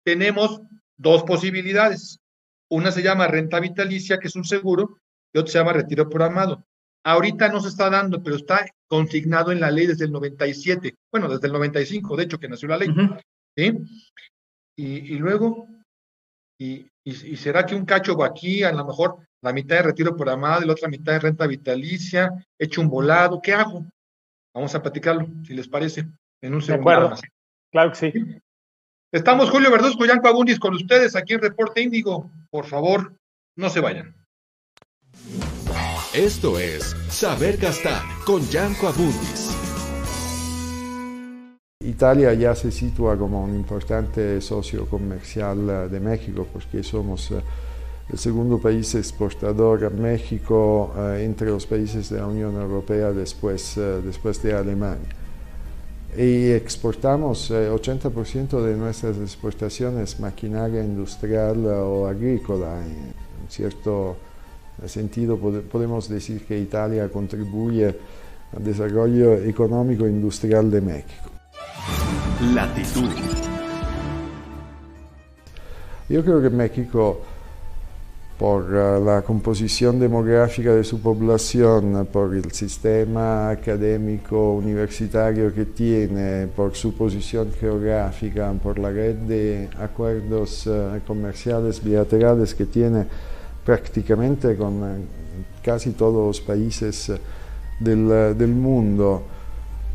tenemos dos posibilidades. Una se llama renta vitalicia, que es un seguro, y otra se llama retiro programado. Ahorita no se está dando, pero está consignado en la ley desde el 97, bueno, desde el 95, de hecho, que nació la ley. ¿sí? Y, y, luego, y, y, será que un cacho va aquí, a lo mejor la mitad de retiro programado y la otra mitad de renta vitalicia, hecho un volado, ¿qué hago? Vamos a platicarlo, si les parece, en un segundo. De acuerdo. Claro que sí. Estamos Julio Verduzco y Yanko Abundis con ustedes aquí en Reporte Índigo. Por favor, no se vayan. Esto es Saber Gastar con Yanko Abundis. Italia ya se sitúa como un importante socio comercial eh, de México porque somos eh, el segundo país exportador a México eh, entre los países de la Unión Europea después, después de Alemania. y exportamos 80% eh, de nuestras exportaciones maquinaria industrial o agrícola. En cierto sentido podemos decir que Italia contribuye al desarrollo económico e industrial de México. Latitud. Yo creo que México por eh, la composición demográfica de su población, por el sistema académico universitario que tiene, por su posición geográfica, por la red de acuerdos eh, comerciales bilaterales que tiene prácticamente con eh, casi todos los países del, del mundo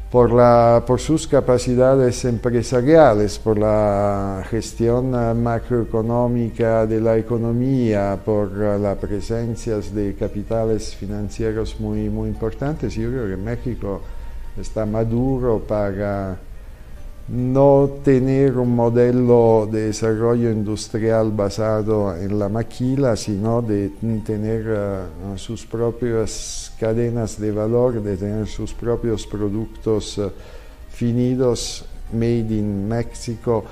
por, la, por sus capacidades empresariales, por la gestión eh, macroeconómica de la economía, por eh, la presencia de capitales financieros muy, muy importantes. Yo creo que México está maduro para no tener un modelo de desarrollo industrial basado en la maquila, sino de tener eh, sus propias cadenas de valor, de tener sus propios productos uh, finidos, made in México,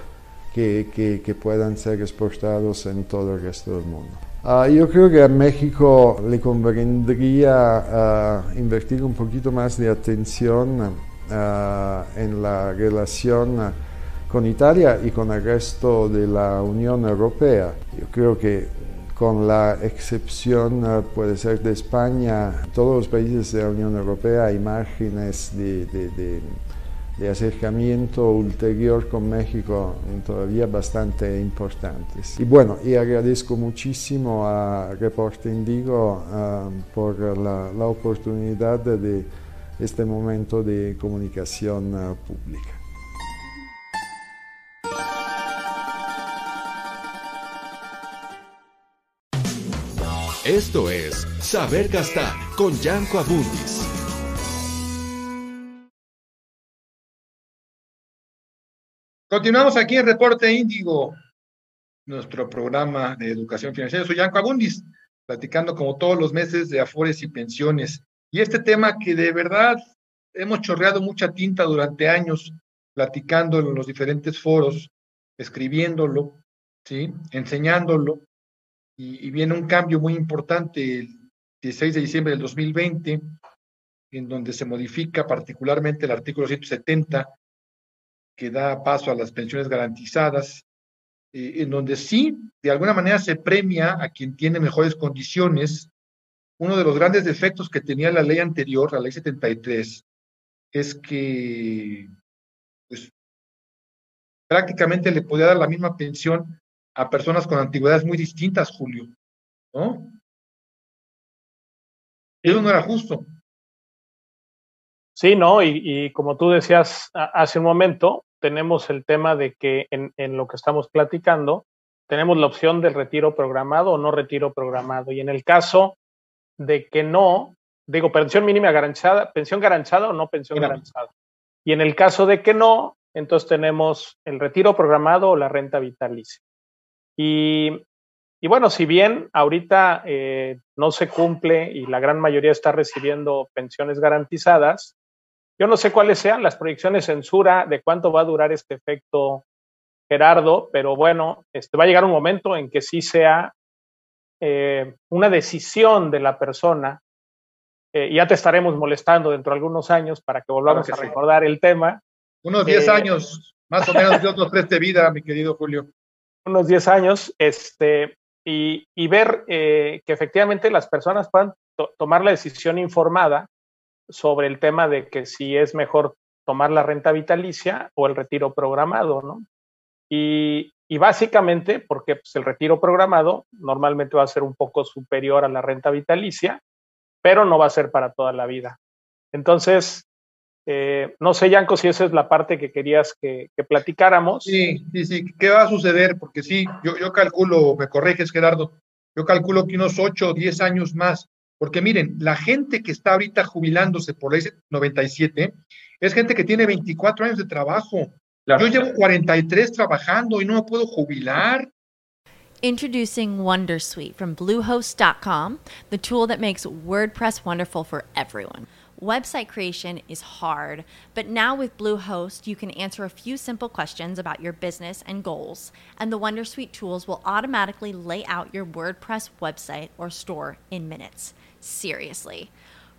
que, que, que, puedan ser exportados en todo el resto del mundo. Uh, yo creo que a México le convendría uh, invertir un poquito más de atención en la relación con Italia y con el resto de la Unión Europea. Yo creo que con la excepción eh, puede ser de España, todos los países de la Unión Europea hay márgenes de, de, de, acercamiento ulterior con México todavía bastante importantes. Y bueno, y agradezco muchísimo a Reporte Indigo uh, por la, la, oportunidad de este momento de comunicación uh, pública. Esto es Saber Gastar con Yanko Abundis. Continuamos aquí en Reporte Índigo, nuestro programa de educación financiera. Soy Yanko Abundis, platicando como todos los meses de afores y pensiones. Y este tema que de verdad hemos chorreado mucha tinta durante años, platicando en los diferentes foros, escribiéndolo, ¿sí? enseñándolo, y, viene un cambio muy importante el 16 de diciembre del 2020, en donde se modifica particularmente el artículo 170, que da paso a las pensiones garantizadas, eh, en donde sí, de alguna manera se premia a quien tiene mejores condiciones. Uno de los grandes defectos que tenía la ley anterior, la ley 73, es que pues, prácticamente le podía dar la misma pensión a personas con antigüedades muy distintas, Julio, ¿no? Eso no era justo. Sí, ¿no? Y, como tú decías hace un momento, tenemos el tema de que en, en, lo que estamos platicando, tenemos la opción del retiro programado o no retiro programado. Y en el caso de que no, digo, pensión mínima garantizada, pensión garantizada o no pensión garantizada. Y en el caso de que no, entonces tenemos el retiro programado o la renta vitalicia. Y, bueno, si bien ahorita eh, no se cumple y la gran mayoría está recibiendo pensiones garantizadas, yo no sé cuáles sean las proyecciones censura de cuánto va a durar este efecto, Gerardo, pero bueno, este, va a llegar un momento en que sí sea eh, una decisión de la persona. Eh, ya te estaremos molestando dentro de algunos años para que volvamos a recordar el tema. Unos 10 años, más o menos, Dios nos preste vida, mi querido Julio unos 10 años, este, y, y ver eh, que efectivamente las personas puedan tomar la decisión informada sobre el tema de que si es mejor tomar la renta vitalicia o el retiro programado, ¿no? Y, y básicamente porque pues, el retiro programado normalmente va a ser un poco superior a la renta vitalicia, pero no va a ser para toda la vida. Entonces, eh, no sé, Yanko, si esa es la parte que querías que, platicáramos. Sí, sí, sí. ¿Qué va a suceder? Porque sí, yo, yo calculo, me corriges, Gerardo, yo calculo que unos 8 o 10 años más. Porque miren, la gente que está ahorita jubilándose por ese 97 es gente que tiene 24 años de trabajo. Yo llevo 43 trabajando y no me puedo jubilar. Introducing Wondersuite from Bluehost.com, the tool that makes WordPress wonderful for everyone. Website creation is hard, but now with Bluehost, you can answer a few simple questions about your business and goals, and the Wondersuite tools will automatically lay out your WordPress website or store in minutes. Seriously.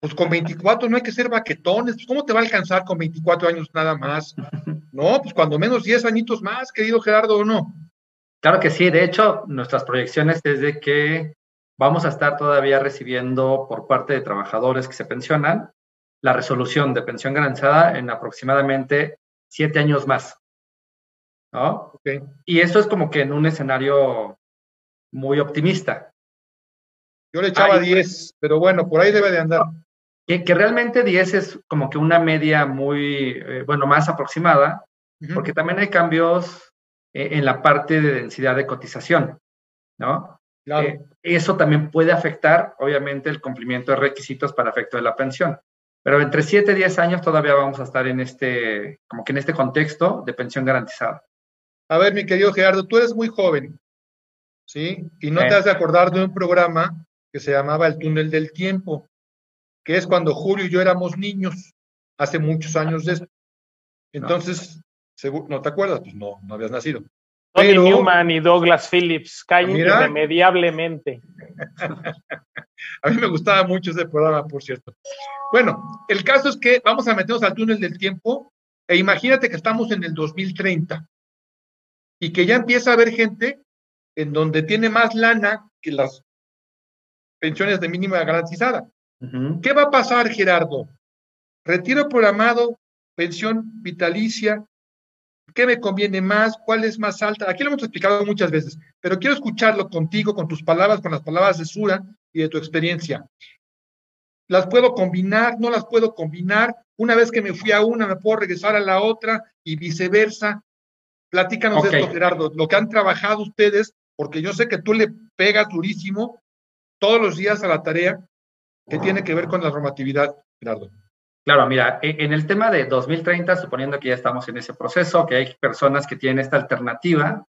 Pues con 24 no hay que ser baquetones. Pues ¿Cómo te va a alcanzar con 24 años nada más? No, pues cuando menos 10 añitos más, querido Gerardo, ¿o no? Claro que sí, de hecho, nuestras proyecciones es de que vamos a estar todavía recibiendo por parte de trabajadores que se pensionan la resolución de pensión garantizada en aproximadamente siete años más. ¿no? Okay. Y eso es como que en un escenario muy optimista. Yo le echaba 10, pero bueno, por ahí debe de andar. Que, que realmente 10 es como que una media muy, eh, bueno, más aproximada, uh -huh. porque también hay cambios en la parte de densidad de cotización, ¿no? Claro. Eh, eso también puede afectar, obviamente, el cumplimiento de requisitos para efecto de la pensión. Pero entre 7 y 10 años todavía vamos a estar en este, como que en este contexto de pensión garantizada. A ver, mi querido Gerardo, tú eres muy joven, ¿sí? Y no eh. te has de acordar de un programa que se llamaba El Túnel del Tiempo, que es cuando Julio y yo éramos niños, hace muchos años de esto. Entonces, ¿No te acuerdas? Pues no, no habías nacido. Tony Pero, Newman y Douglas Phillips caen irremediablemente. a mí me gustaba mucho ese programa, por cierto. Bueno, el caso es que vamos a meternos al túnel del tiempo e imagínate que estamos en el 2030 y que ya empieza a haber gente en donde tiene más lana que las pensiones de mínima garantizada. Uh -huh. ¿Qué va a pasar, Gerardo? Retiro programado, pensión vitalicia, ¿Qué me conviene más? ¿Cuál es más alta? Aquí lo hemos explicado muchas veces, pero quiero escucharlo contigo, con tus palabras, con las palabras de Sura y de tu experiencia. ¿Las puedo combinar? ¿No las puedo combinar? Una vez que me fui a una, me puedo regresar a la otra y viceversa. Platícanos okay. de esto, Gerardo, lo que han trabajado ustedes, porque yo sé que tú le pegas durísimo todos los días a la tarea que tiene que ver con la normatividad, Gerardo. Claro, mira, e, en el tema de 2030, suponiendo que ya estamos en ese proceso, que hay personas que tienen esta alternativa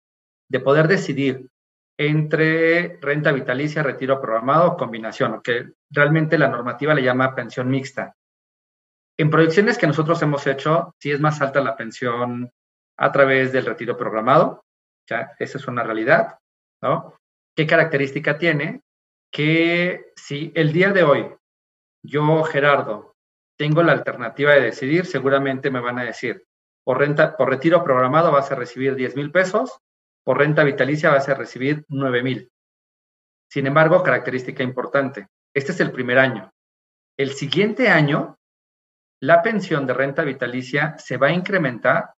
de poder decidir entre renta vitalicia, retiro programado o combinación, que realmente la normativa le llama pensión mixta. En proyecciones que nosotros hemos hecho, sí es más alta la pensión a través del retiro programado, ya esa es una realidad, ¿no? ¿Qué característica tiene? Que si el día de hoy yo, Gerardo, tengo la alternativa de decidir, seguramente me van a decir, por, renta, por retiro programado vas a recibir 10 mil pesos, por renta vitalicia vas a recibir 9 mil. Sin embargo, característica importante, este es el primer año. El siguiente año, la pensión de renta vitalicia se va a incrementar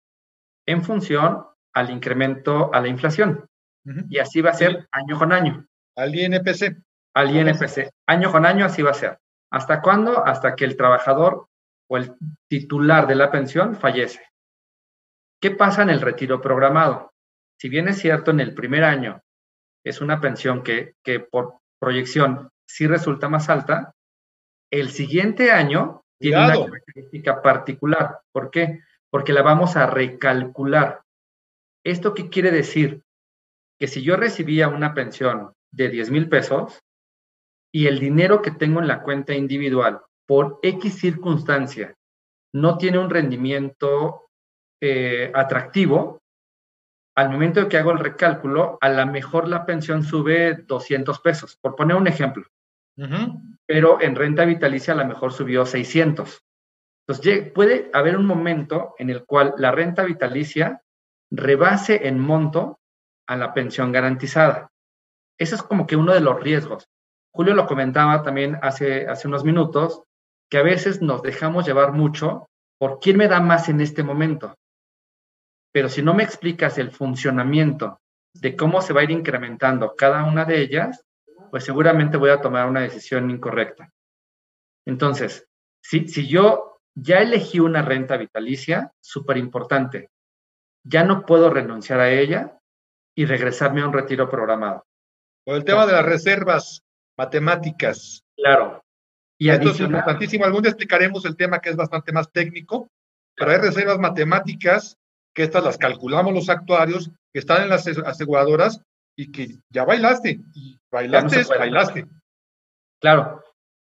en función al incremento a la inflación. Uh -huh. Y así va a ser año con año. Al INPC. Al INPC. Año con año así va a ser. ¿Hasta cuándo? Hasta que el trabajador o el titular de la pensión fallece. ¿Qué pasa en el retiro programado? Si bien es cierto, en el primer año es una pensión que, que por proyección sí resulta más alta, el siguiente año tiene Cuidado. una característica particular. ¿Por qué? Porque la vamos a recalcular. ¿Esto qué quiere decir? Que si yo recibía una pensión de 10 mil pesos, y el dinero que tengo en la cuenta individual por X circunstancia no tiene un rendimiento eh, atractivo, al momento de que hago el recálculo, a lo mejor la pensión sube 200 pesos, por poner un ejemplo. Uh -huh. Pero en renta vitalicia a lo mejor subió 600. Entonces puede haber un momento en el cual la renta vitalicia rebase en monto a la pensión garantizada. Eso es como que uno de los riesgos. Julio lo comentaba también hace, hace unos minutos, que a veces nos dejamos llevar mucho por quién me da más en este momento. Pero si no me explicas el funcionamiento de cómo se va a ir incrementando cada una de ellas, pues seguramente voy a tomar una decisión incorrecta. Entonces, si, si yo ya elegí una renta vitalicia, súper importante, ya no puedo renunciar a ella y regresarme a un retiro programado. Por el tema de las reservas matemáticas. Claro. Y Esto es importantísimo. Algún día explicaremos el tema que es bastante más técnico, pero hay reservas matemáticas que estas las calculamos los actuarios que están en las aseguradoras y que ya bailaste. Y bailaste, bailaste. Claro.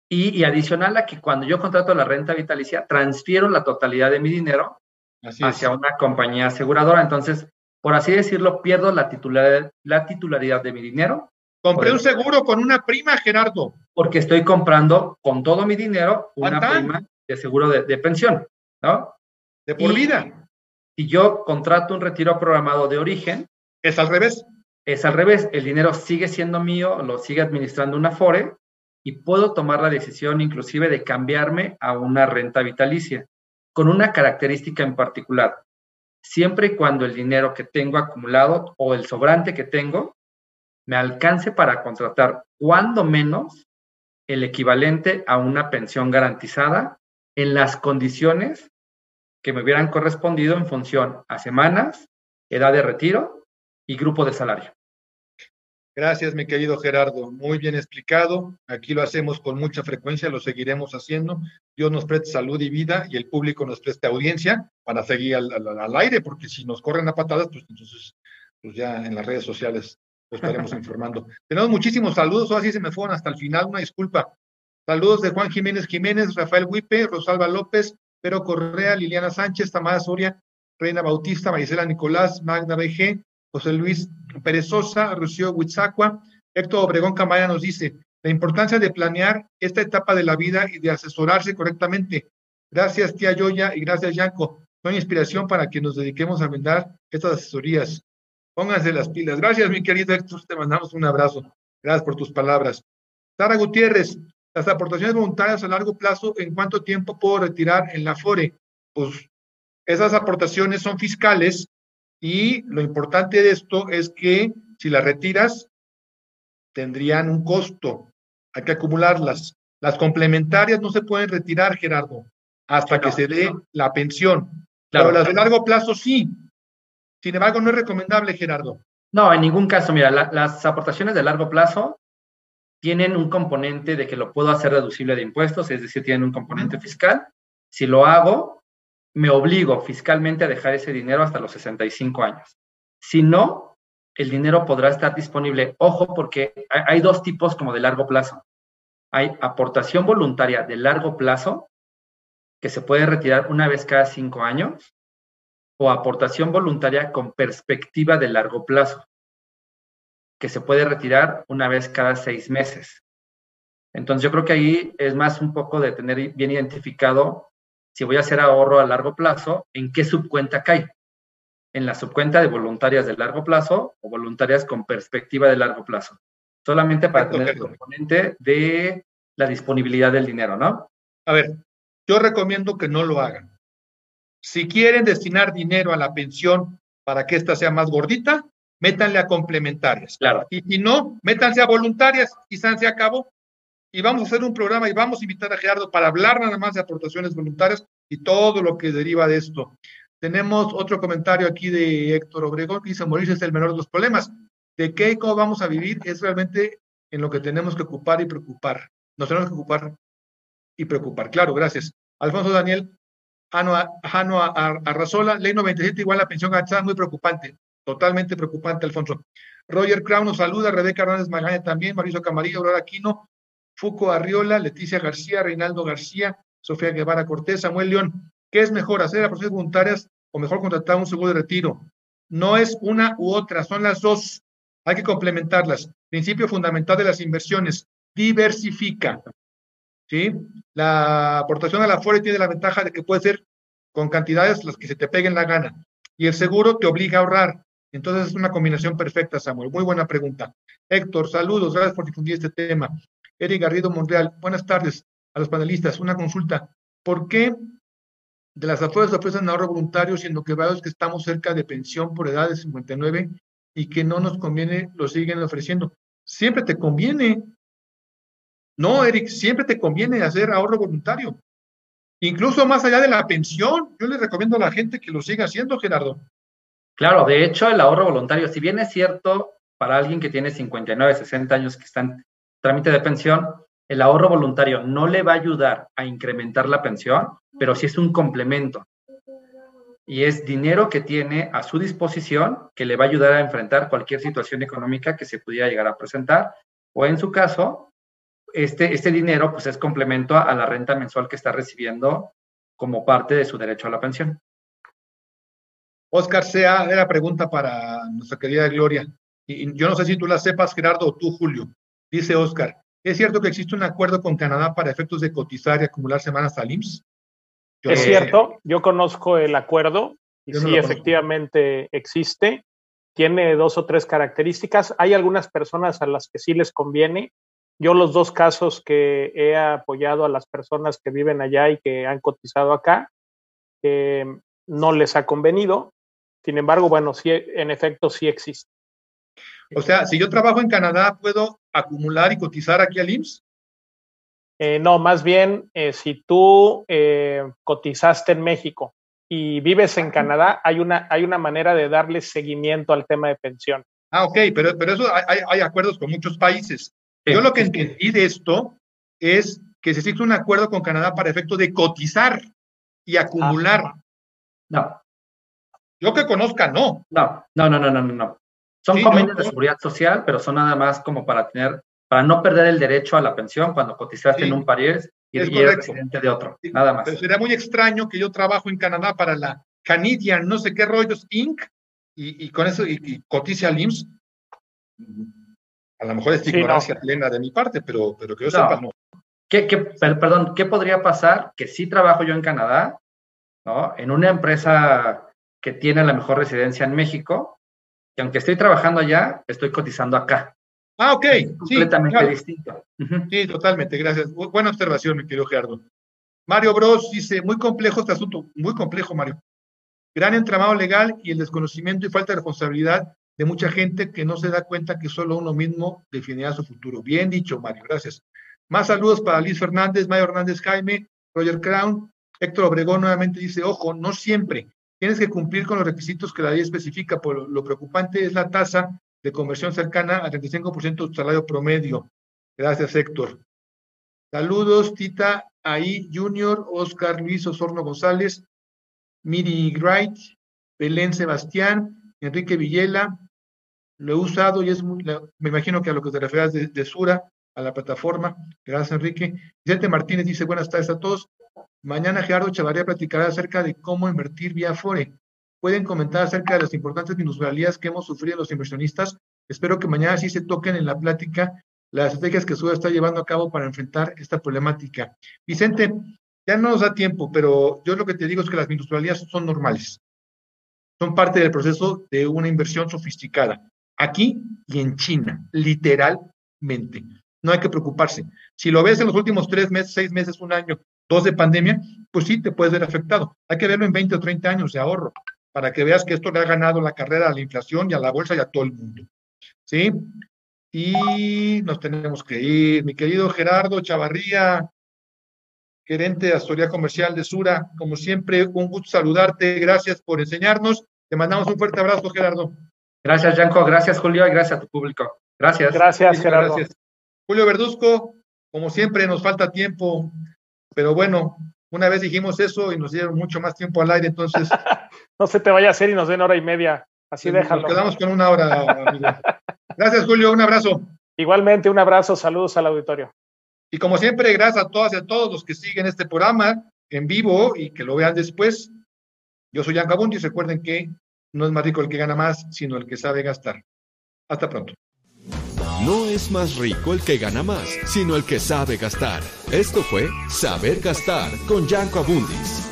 Y, adicional a que cuando yo contrato la renta vitalicia, transfiero la totalidad de mi dinero hacia una compañía aseguradora. Entonces, por así decirlo, pierdo la titularidad, la titularidad de mi dinero. Compré un seguro con una prima, Gerardo. Porque estoy comprando con todo mi dinero una prima de seguro de, pensión, ¿no? De por vida. Si yo contrato un retiro programado de origen. Es al revés. Es al revés. El dinero sigue siendo mío, lo sigue administrando una FORE y puedo tomar la decisión inclusive de cambiarme a una renta vitalicia, con una característica en particular. Siempre y cuando el dinero que tengo acumulado o el sobrante que tengo me alcance para contratar cuando menos el equivalente a una pensión garantizada en las condiciones que me hubieran correspondido en función a semanas, edad de retiro y grupo de salario. Gracias, mi querido Gerardo. Muy bien explicado. Aquí lo hacemos con mucha frecuencia, lo seguiremos haciendo. Dios nos preste salud y vida y el público nos preste audiencia para seguir al, aire, porque si nos corren a patadas, pues entonces pues ya en las redes sociales lo estaremos informando. Tenemos muchísimos saludos, ahora sí se me fueron hasta el final, una disculpa. Saludos de Juan Jiménez Jiménez, Rafael Huipe, Rosalba López, Pero Correa, Liliana Sánchez, Tamara Soria, Reina Bautista, Marisela Nicolás, Magda BG, José Luis Perezosa, Rocío Huitzacua, Héctor Obregón Camaya nos dice, la importancia de planear esta etapa de la vida y de asesorarse correctamente. Gracias, tía Yoya, y gracias, Yanko. Son inspiración para que nos dediquemos a vender estas asesorías. Pónganse las pilas. Gracias, mi querido Héctor. Te mandamos un abrazo. Gracias por tus palabras. Sara Gutiérrez, las aportaciones voluntarias a largo plazo, ¿en cuánto tiempo puedo retirar en la FORE? Pues esas aportaciones son fiscales y lo importante de esto es que si las retiras, tendrían un costo. Hay que acumularlas. Las complementarias no se pueden retirar, Gerardo, hasta que se dé la pensión. Claro. Pero las de largo plazo sí. Sin embargo, no es recomendable, Gerardo. No, en ningún caso. Mira, las aportaciones de largo plazo tienen un componente de que lo puedo hacer deducible de impuestos, es decir, tienen un componente fiscal. Si lo hago, me obligo fiscalmente a dejar ese dinero hasta los 65 años. Si no, el dinero podrá estar disponible. Ojo, porque hay dos tipos como de largo plazo. Hay aportación voluntaria de largo plazo, que se puede retirar una vez cada cinco años, o aportación voluntaria con perspectiva de largo plazo, que se puede retirar una vez cada seis meses. Entonces yo creo que ahí es más un poco de tener bien identificado si voy a hacer ahorro a largo plazo, ¿en qué subcuenta cae? ¿En la subcuenta de voluntarias de largo plazo o voluntarias con perspectiva de largo plazo? Solamente para tener el componente de la disponibilidad del dinero, ¿no? A ver, yo recomiendo que no lo hagan. Si quieren destinar dinero a la pensión para que ésta sea más gordita, métanle a complementarias. Claro. Y si no, métanse a voluntarias, quizás se acabó y vamos a hacer un programa y vamos a invitar a Gerardo para hablar nada más de aportaciones voluntarias y todo lo que deriva de esto. Tenemos otro comentario aquí de Héctor Obregón que dice, morirse es el menor de los problemas. De qué y cómo vamos a vivir es realmente en lo que tenemos que ocupar y preocupar. Nos tenemos que ocupar y preocupar. Claro, gracias. Alfonso Daniel, Jano, Arrazola, ley 97 igual a pensión garantizada, muy preocupante. Totalmente preocupante, Alfonso. Roger Crown nos saluda, Rebeca Hernández Magaña también, Mauricio Camarillo, Aurora Aquino, Fuco Arriola, Leticia García, Reinaldo García, Sofía Guevara Cortés, Samuel León. ¿Qué es mejor, hacer aportaciones voluntarias o mejor contratar un seguro de retiro? No es una u otra, son las dos. Hay que complementarlas. Principio fundamental de las inversiones, diversifica. ¿Sí? La aportación a la FORE tiene la ventaja de que puede ser con cantidades las que se te peguen la gana. Y el seguro te obliga a ahorrar. Entonces es una combinación perfecta, Samuel. Muy buena pregunta. Héctor, saludos, gracias por difundir este tema. Eric Garrido Monreal, buenas tardes. a los panelistas, una consulta. ¿Por qué de las afueras ofrecen ahorro voluntario, siendo que varios que estamos cerca de pensión por edad de 59 y que no nos conviene, lo siguen ofreciendo? Siempre te conviene. No, Eric, siempre te conviene hacer ahorro voluntario. Incluso más allá de la pensión, yo le recomiendo a la gente que lo siga haciendo, Gerardo. Claro, de hecho, el ahorro voluntario, si bien es cierto para alguien que tiene 59, 60 años que está en trámite de pensión, el ahorro voluntario no le va a ayudar a incrementar la pensión, pero sí es un complemento. Y es dinero que tiene a su disposición que le va a ayudar a enfrentar cualquier situación económica que se pudiera llegar a presentar. O en su caso, este, este dinero pues es complemento a, la renta mensual que está recibiendo como parte de su derecho a la pensión. Oscar Sea, era pregunta para nuestra querida Gloria. Y yo no sé si tú la sepas, Gerardo, o tú, Julio. Dice Oscar, ¿Es cierto que existe un acuerdo con Canadá para efectos de cotizar y acumular semanas al IMSS? es cierto, yo conozco el acuerdo y sí, efectivamente existe. Tiene dos o tres características. Hay algunas personas a las que sí les conviene. Yo los dos casos que he apoyado a las personas que viven allá y que han cotizado acá, eh, no les ha convenido. Sin embargo, bueno, sí, en efecto sí existe. O sea, si yo trabajo en Canadá, ¿puedo acumular y cotizar aquí al IMSS? Eh, no, más bien, eh, si tú cotizaste en México y vives en Canadá, hay una, hay una manera de darle seguimiento al tema de pensión. Ah, ok, pero, pero eso hay, hay acuerdos con muchos países. Yo lo que entendí de esto es que se existe un acuerdo con Canadá para efecto de cotizar y acumular. Ah, no. Yo que conozca, no. No, no, no, no, no, no. Son convenios de seguridad social, pero son nada más como para tener, para no perder el derecho a la pensión cuando cotizaste en un país y, eres residente de otro, nada más. Pero sería muy extraño que yo trabajo en Canadá para la Canadian, no sé qué rollos, Inc., y, con eso, y, cotice al IMSS. A lo mejor es ignorancia plena de mi parte, pero, pero que yo sepa, no. ¿Qué, qué, perdón, ¿qué podría pasar? Que sí trabajo yo en Canadá, ¿no? En una empresa que tiene la mejor residencia en México, y aunque estoy trabajando allá, estoy cotizando acá. Ah, ok. completamente distinto. Sí, totalmente, gracias. Buena observación, mi querido Gerardo. Mario Bros dice, muy complejo este asunto, muy complejo, Mario. Gran entramado legal y el desconocimiento y falta de responsabilidad de mucha gente que no se da cuenta que solo uno mismo definirá su futuro. Bien dicho, Mario, gracias. Más saludos para Liz Fernández, Mario Hernández Jaime, Roger Crown. Héctor Obregón nuevamente dice, ojo, no siempre, tienes que cumplir con los requisitos que la ley especifica. Por lo preocupante es la tasa de conversión cercana al 35% de tu salario promedio. Gracias, Héctor. Saludos, Tita Ahí Junior, Oscar Luis Osorno González, Miri Wright, Belén Sebastián, Enrique Villela. Lo he usado y es me imagino que a lo que te refieres de, de Sura, a la plataforma. Gracias, Enrique. Vicente Martínez dice, buenas tardes a todos. Mañana Gerardo Chavaría platicará acerca de cómo invertir vía Fore. Pueden comentar acerca de las importantes minusvalías que hemos sufrido los inversionistas. Espero que mañana sí se toquen en la plática las estrategias que SUDA está llevando a cabo para enfrentar esta problemática. Vicente, ya no nos da tiempo, pero yo lo que te digo es que las minusvalías son normales. Son parte del proceso de una inversión sofisticada. Aquí y en China, literalmente. No hay que preocuparse. Si lo ves en los últimos tres meses, seis meses, un año, dos de pandemia, pues sí te puedes ver afectado. Hay que verlo en 20 o 30 años de ahorro para que veas que esto le ha ganado la carrera a la inflación y a la bolsa y a todo el mundo. ¿Sí? Y nos tenemos que ir. Mi querido Gerardo Chavarría, gerente de Asesoría Comercial de Sura, como siempre, un gusto saludarte. Gracias por enseñarnos. Te mandamos un fuerte abrazo, Gerardo. Gracias, Yanko. Gracias, Julio, y gracias a tu público. Gracias. Gracias, Gerardo. Gracias. Julio Verduzco, como siempre, nos falta tiempo pero bueno, una vez dijimos eso y nos dieron mucho más tiempo al aire, entonces. no se te vaya a hacer y nos den hora y media. Así déjalo. Nos quedamos con una hora, amigo. Gracias, Julio. Un abrazo. Igualmente, un abrazo. Saludos al auditorio. Y como siempre, gracias a todas y a todos los que siguen este programa en vivo y que lo vean después. Yo soy Jan y Recuerden que no es más rico el que gana más, sino el que sabe gastar. Hasta pronto. No es más rico el que gana más, sino el que sabe gastar. Esto fue Saber Gastar con Yanko Abundis.